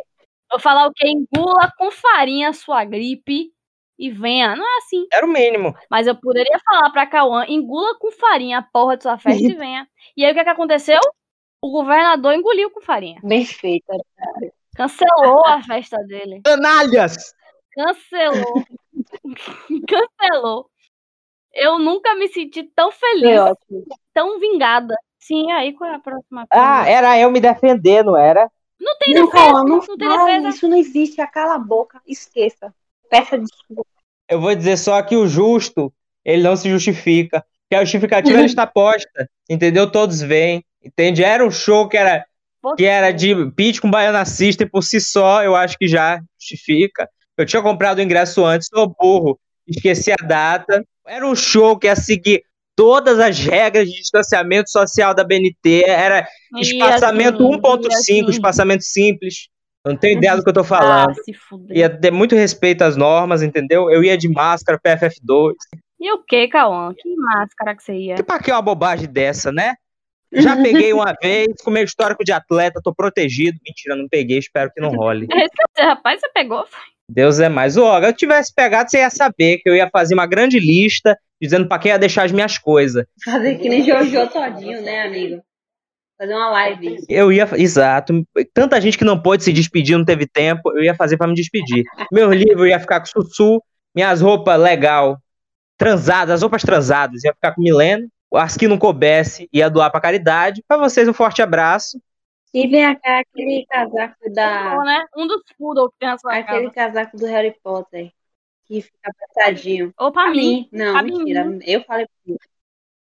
Speaker 1: Vou falar o que? Engula com farinha sua gripe e venha. Não é assim.
Speaker 2: Era o mínimo.
Speaker 1: Mas eu poderia falar pra Cauã, engula com farinha a porra de sua festa e venha. E aí o que, que aconteceu? O governador engoliu com farinha.
Speaker 3: bem feita.
Speaker 1: Cancelou a festa dele.
Speaker 2: Canalhas!
Speaker 1: Cancelou. Cancelou. Eu nunca me senti tão feliz, tão vingada. Sim, aí qual é a próxima
Speaker 2: Ah, era eu me defender, não era?
Speaker 1: Não tem
Speaker 3: Não,
Speaker 1: defesa,
Speaker 3: Cauã, não
Speaker 1: não tem
Speaker 3: fala
Speaker 1: defesa.
Speaker 3: isso, não existe. Cala a boca, esqueça. Peça desculpa.
Speaker 2: Eu vou dizer só que o justo, ele não se justifica. Que a justificativa ele está posta, entendeu? Todos veem, entende? Era um show que era, que era de pitch com baiana system por si só, eu acho que já justifica. Eu tinha comprado o ingresso antes, sou burro, esqueci a data. Era um show que ia seguir todas as regras de distanciamento social da BNT, era
Speaker 1: E
Speaker 2: espaçamento
Speaker 1: assim,
Speaker 2: 1.5,
Speaker 1: e assim,
Speaker 2: espaçamento simples. Eu não tenho ideia do que eu tô
Speaker 1: Ah,
Speaker 2: falando.
Speaker 1: se fuder.
Speaker 2: Ia ter muito respeito às normas, entendeu? Eu ia de máscara, PFF2.
Speaker 1: E o que, Cauã? Que máscara que você ia?
Speaker 2: E pra que uma bobagem dessa, né? Já peguei uma vez, com meu histórico de atleta, tô protegido. Mentira, não peguei, espero que não role.
Speaker 1: É isso que eu sei, rapaz, você pegou?
Speaker 2: Deus é mais. Ô, se eu tivesse pegado, você ia saber que eu ia fazer uma grande lista dizendo pra quem ia deixar as minhas coisas.
Speaker 3: Fazer que nem Jojo todinho, né, amigo? Fazer uma live.
Speaker 2: Eu ia, exato. Tanta gente que não pôde se despedir, não teve tempo, eu ia fazer pra me despedir. Meu livro ia ficar com Sussu, minhas roupas legal, transadas, as roupas transadas, ia ficar com Milena. As que não coubesse, ia doar pra caridade. Pra vocês, um forte abraço.
Speaker 3: E vem cá aquele casaco da.
Speaker 1: Né? Um dos poodle que tem na sua
Speaker 3: Aquele
Speaker 1: casa.
Speaker 3: casaco do Harry Potter. Que fica apertadinho.
Speaker 1: Ou pra mim.
Speaker 3: Não,
Speaker 1: pra
Speaker 3: mentira.
Speaker 1: mim.
Speaker 3: Eu falei pra você.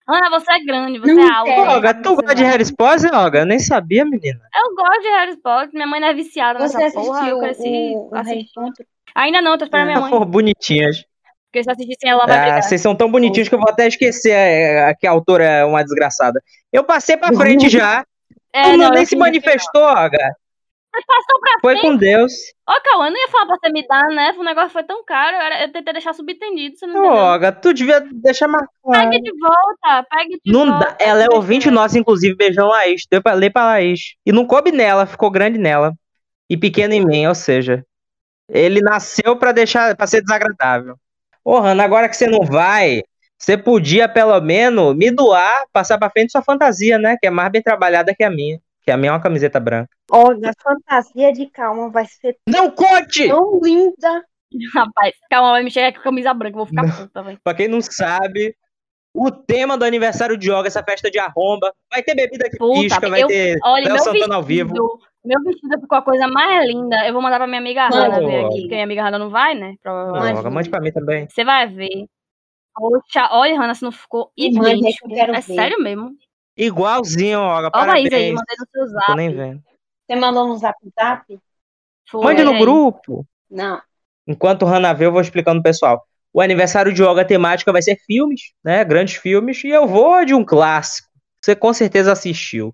Speaker 1: Ana, você é grande, você
Speaker 3: Não
Speaker 1: é alta.
Speaker 2: Olga, tu gosta de Harry Potter, Olga? Eu nem sabia, menina.
Speaker 1: Eu gosto de Harry Potter, minha mãe não é viciada
Speaker 3: Você
Speaker 1: nessa porra,
Speaker 3: assistiu
Speaker 1: eu cresci
Speaker 3: o, o. Potter?
Speaker 1: Ainda não, tô esperando minha mãe.
Speaker 2: Pô, bonitinhas.
Speaker 1: Porque se eu assistisse ela vai
Speaker 2: Ah, vocês são tão bonitinhos que eu vou até esquecer é, que a autora é uma desgraçada. Eu passei pra frente já.
Speaker 1: É,
Speaker 2: tu não,
Speaker 1: não,
Speaker 2: nem se manifestou, Olga.
Speaker 1: Você passou pra
Speaker 2: Foi com Deus.
Speaker 1: Ó, Cauã, eu não ia falar pra você me dar, né? O negócio foi tão caro, eu, era- eu tentei deixar subentendido, você não
Speaker 2: Ô,
Speaker 1: entendeu.
Speaker 2: Olga, tu devia deixar marcado.
Speaker 1: Pegue de volta, pegue de
Speaker 2: Não
Speaker 1: volta.
Speaker 2: dá. Ela é ouvinte nossa, inclusive. Beijão, Laís. Deu pra ler pra Laís. E não coube nela, ficou grande nela. E pequeno em mim, ou seja. Ele nasceu pra deixar, para ser desagradável. Ô, Hanna, agora que você não vai, você podia pelo menos me doar, passar pra frente sua fantasia, né? Que é mais bem trabalhada que a minha. Que a minha é uma camiseta branca.
Speaker 3: Olha, a fantasia de calma vai ser
Speaker 2: Não conte!
Speaker 3: tão linda.
Speaker 1: Rapaz, calma, vai me chegar com camisa branca, vou ficar puta, velho.
Speaker 2: Pra quem não sabe, o tema do aniversário de yoga, essa festa de arromba, vai ter bebida que
Speaker 1: Puta,
Speaker 2: pisca, vai
Speaker 1: eu-
Speaker 2: ter
Speaker 1: Olha,
Speaker 2: Léo
Speaker 1: meu
Speaker 2: Santana ao
Speaker 1: vestido,
Speaker 2: vivo.
Speaker 1: meu vestido ficou a coisa mais linda. Eu vou mandar pra minha amiga Hanna
Speaker 2: Mano.
Speaker 1: ver aqui, porque minha amiga Hanna não vai, né? Provavelmente.
Speaker 2: Olga, mande pra mim também.
Speaker 1: Você vai ver. Poxa, olha, Hanna, se não ficou
Speaker 3: Manda aí
Speaker 1: idêntico. É
Speaker 3: ver.
Speaker 1: sério mesmo.
Speaker 2: Igualzinho, Olga,
Speaker 1: Olha a Laís aí,
Speaker 2: parabéns.
Speaker 1: mandei no seu
Speaker 2: Não
Speaker 1: zap.
Speaker 2: tô nem vendo.
Speaker 3: Você mandou no zap zap?
Speaker 1: Foi,
Speaker 2: Mande no
Speaker 1: aí.
Speaker 2: grupo.
Speaker 3: Não.
Speaker 2: Enquanto o Hannah vê, eu vou explicando pro pessoal. O aniversário de yoga temática vai ser filmes, né? Grandes filmes. E eu vou de um clássico. Você com certeza assistiu.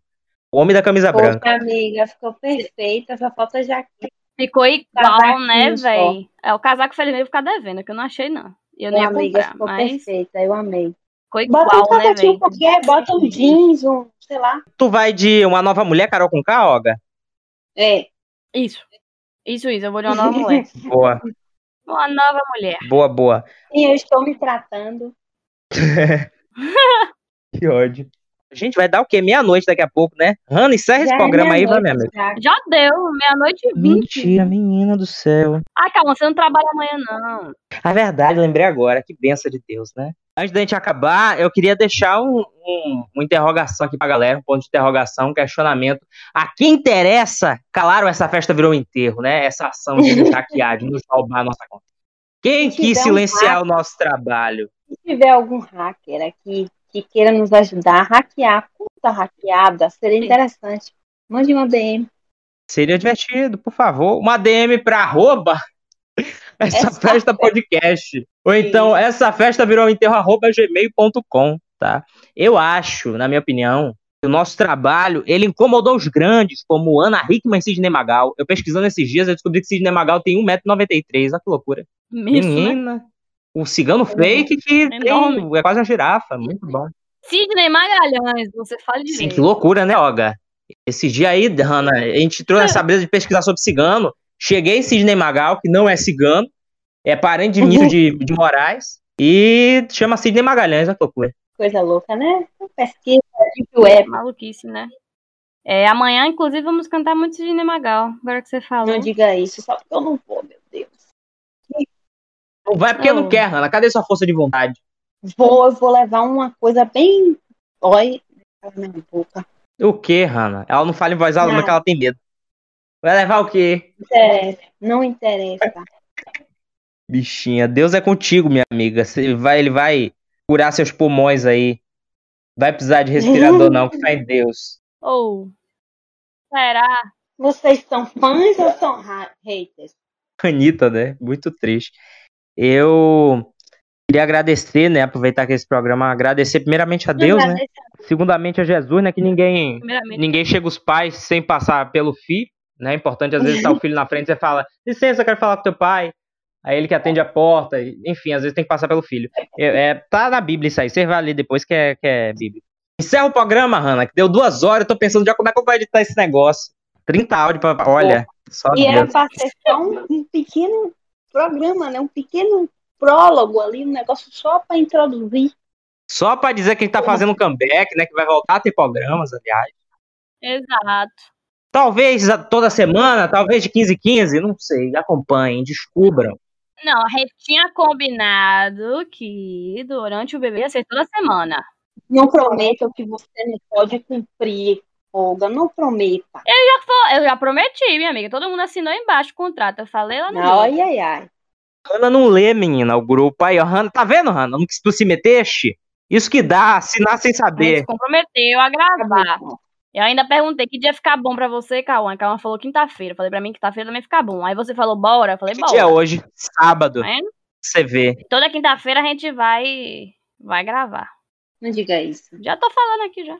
Speaker 2: O Homem da Camisa Branca.
Speaker 3: Poxa, amiga, ficou perfeita. Só falta jaqueta.
Speaker 1: Ficou igual,
Speaker 3: Casaquinho
Speaker 1: né, velho? É, o casaco felizmente ficar devendo, que eu não achei, não. E eu nem ia
Speaker 3: amiga,
Speaker 1: comprar,
Speaker 3: ficou
Speaker 1: mas
Speaker 3: perfeita. Eu amei.
Speaker 1: Ficou igual,
Speaker 3: Bota um
Speaker 1: né, velho?
Speaker 3: qualquer, bota um jeans, um, sei lá.
Speaker 2: Tu vai de uma nova mulher, Carol com K, Olga?
Speaker 3: É.
Speaker 1: Isso. Isso, isso. Eu vou de uma nova mulher.
Speaker 2: Boa,
Speaker 1: Uma nova mulher.
Speaker 2: boa, boa.
Speaker 3: E eu estou me tratando.
Speaker 2: Que ódio. A gente vai dar o quê? Meia-noite daqui a pouco, né? Hannah, encerra esse
Speaker 3: é
Speaker 2: programa aí, vai, minha amiga.
Speaker 3: já.
Speaker 1: Deu, meia-noite e vinte.
Speaker 2: Mentira, menina do céu.
Speaker 1: Ai, calma, você não trabalha amanhã, não.
Speaker 2: A verdade, lembrei agora. Que benção de Deus, né? Antes da gente acabar, eu queria deixar um, um- uma interrogação aqui pra galera, um ponto de interrogação, um questionamento. A quem interessa, claro, essa festa virou um enterro, né? Essa ação de nos hackear, de nos roubar a nossa conta. Quem
Speaker 3: Se
Speaker 2: quis
Speaker 3: um
Speaker 2: silenciar
Speaker 3: hack-
Speaker 2: o nosso trabalho?
Speaker 3: Se tiver algum hacker aqui que queira nos ajudar a hackear a conta hackeada, seria interessante. Mande uma DM.
Speaker 2: Seria divertido, por favor. Uma DM pra arroba essa
Speaker 3: Essa
Speaker 2: festa podcast. Ou então, essa festa virou um enterro arroba gmail.com, tá? Eu acho, na minha opinião, que o nosso trabalho, ele incomodou os grandes, como Ana Hickman e Sidney Magal. Eu pesquisando esses dias, eu descobri que Sidney Magal tem 1,93m. Olha que loucura.
Speaker 1: Isso, né?
Speaker 2: Menina. O cigano fake que
Speaker 1: Enorme.
Speaker 2: tem, é quase uma girafa. Muito bom.
Speaker 1: Sidney Magalhães, você fala de
Speaker 2: Sim, que loucura, né, Olga? Esse dia aí, Hanna, a gente entrou nessa brisa de pesquisar sobre cigano. Cheguei em Sidney Magal, que não é cigano, é parente de Vinícius de, de Moraes, e chama Sidney Magalhães, que loucura.
Speaker 3: Coisa louca, né? Pesquisa, deep web.
Speaker 1: Maluquice, né? É, amanhã, inclusive, vamos cantar muito Sidney Magal. Agora que você falou.
Speaker 3: Não diga isso, só porque eu não vou, meu Deus.
Speaker 2: Não vai porque não
Speaker 1: Oh.
Speaker 2: quer, Hanna. Cadê sua força de vontade?
Speaker 3: Vou, eu vou levar uma coisa bem. Olha, cala minha boca.
Speaker 2: O quê, Hanna? Ela não fala em voz alta,
Speaker 3: Não.
Speaker 2: mas que ela tem medo. Vai levar o quê?
Speaker 3: Não interessa, não interessa.
Speaker 2: Bichinha, Deus é contigo, minha amiga. Você vai, ele vai curar seus pulmões aí. Vai precisar de respirador, não, que fé em Deus.
Speaker 1: Ou. Será?
Speaker 3: Vocês são fãs ou são ha- haters?
Speaker 2: Anitta, né? Muito triste. Eu queria agradecer, né? Aproveitar que esse programa, agradecer primeiramente a Deus, né? Segundamente a Jesus, né? Que ninguém, ninguém chega os pais sem passar pelo filho, né? É importante, às vezes, tá o filho na frente, você fala, licença, eu quero falar com teu pai. Aí ele que atende a porta, enfim, às vezes tem que passar pelo filho. É, é, tá na Bíblia isso aí, você vai ler depois que é, que é Bíblia. Encerra o programa, Hanna, que deu duas horas, eu tô pensando já como é que eu vou editar esse negócio. 30 áudios pra. Olha, só
Speaker 3: E era para ser só um, um pequeno programa, né? Um pequeno prólogo ali, um negócio só para introduzir.
Speaker 2: Só pra dizer que a gente tá fazendo um comeback, né? Que vai voltar a ter programas, aliás.
Speaker 1: Exato.
Speaker 2: Talvez toda semana, talvez de 15 em 15, não sei. Acompanhem, descubram.
Speaker 1: Não, a gente tinha combinado que durante o bebê ia ser toda semana.
Speaker 3: Não prometa o que você não pode cumprir, Olga. Não prometa.
Speaker 1: Já fo- Eu já prometi, minha amiga. Todo mundo assinou embaixo o contrato. Eu falei lá no.
Speaker 3: Não,
Speaker 1: grupo.
Speaker 3: ai, ai, ai.
Speaker 2: Hanna não lê, menina, o grupo. Aí, ó, Hanna, tá vendo, Hanna? Não que tu se meteste? Isso que dá, assinar sem
Speaker 1: A gente
Speaker 2: saber.
Speaker 1: se comprometeu a gravar. Eu ainda perguntei que dia ficar bom pra você, Cauã. Cauã falou quinta-feira. Falei pra mim que quinta-feira também fica bom. Aí você falou bora. Eu falei
Speaker 2: Que
Speaker 1: bora.
Speaker 2: dia é hoje? Sábado.
Speaker 1: Tá?
Speaker 2: Você vê.
Speaker 1: Toda quinta-feira a gente vai vai gravar.
Speaker 3: Não diga isso.
Speaker 1: Já tô falando aqui já.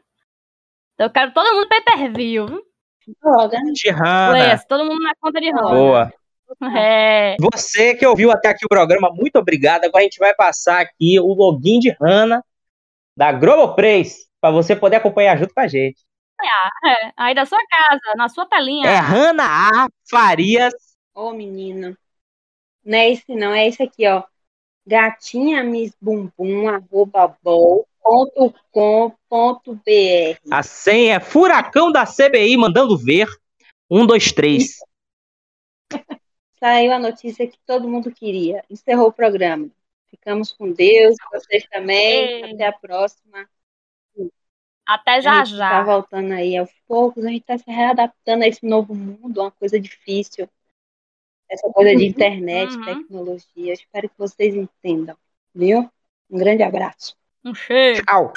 Speaker 1: Então eu quero todo mundo pay per view.
Speaker 3: Olga,
Speaker 2: De Hanna.
Speaker 1: Leia, todo mundo na conta de Rona.
Speaker 2: Boa.
Speaker 1: É.
Speaker 2: Você que ouviu até aqui o programa, muito obrigado. Agora a gente vai passar aqui o login de Hanna da Globoplays para você poder acompanhar junto com a gente.
Speaker 1: É. Aí da sua casa, na sua telinha.
Speaker 2: É Hanna A. Farias.
Speaker 3: Ô, menino. Não é esse, não. É esse aqui, ó. Gatinha Miss Bumbum, arroba bol, ponto com, ponto br.
Speaker 2: A senha é Furacão da CBI mandando ver. Um, dois, três.
Speaker 3: Saiu a notícia que todo mundo queria. Encerrou o programa. Ficamos com Deus, vocês também.
Speaker 1: Ei.
Speaker 3: Até a próxima.
Speaker 1: Até já
Speaker 3: a gente
Speaker 1: já.
Speaker 3: tá voltando aí aos poucos, a gente tá se readaptando a esse novo mundo, uma coisa difícil. Essa coisa de internet,
Speaker 1: Uhum.
Speaker 3: tecnologia. Espero que vocês entendam, viu? Um grande abraço.
Speaker 1: Um cheiro.
Speaker 2: Tchau.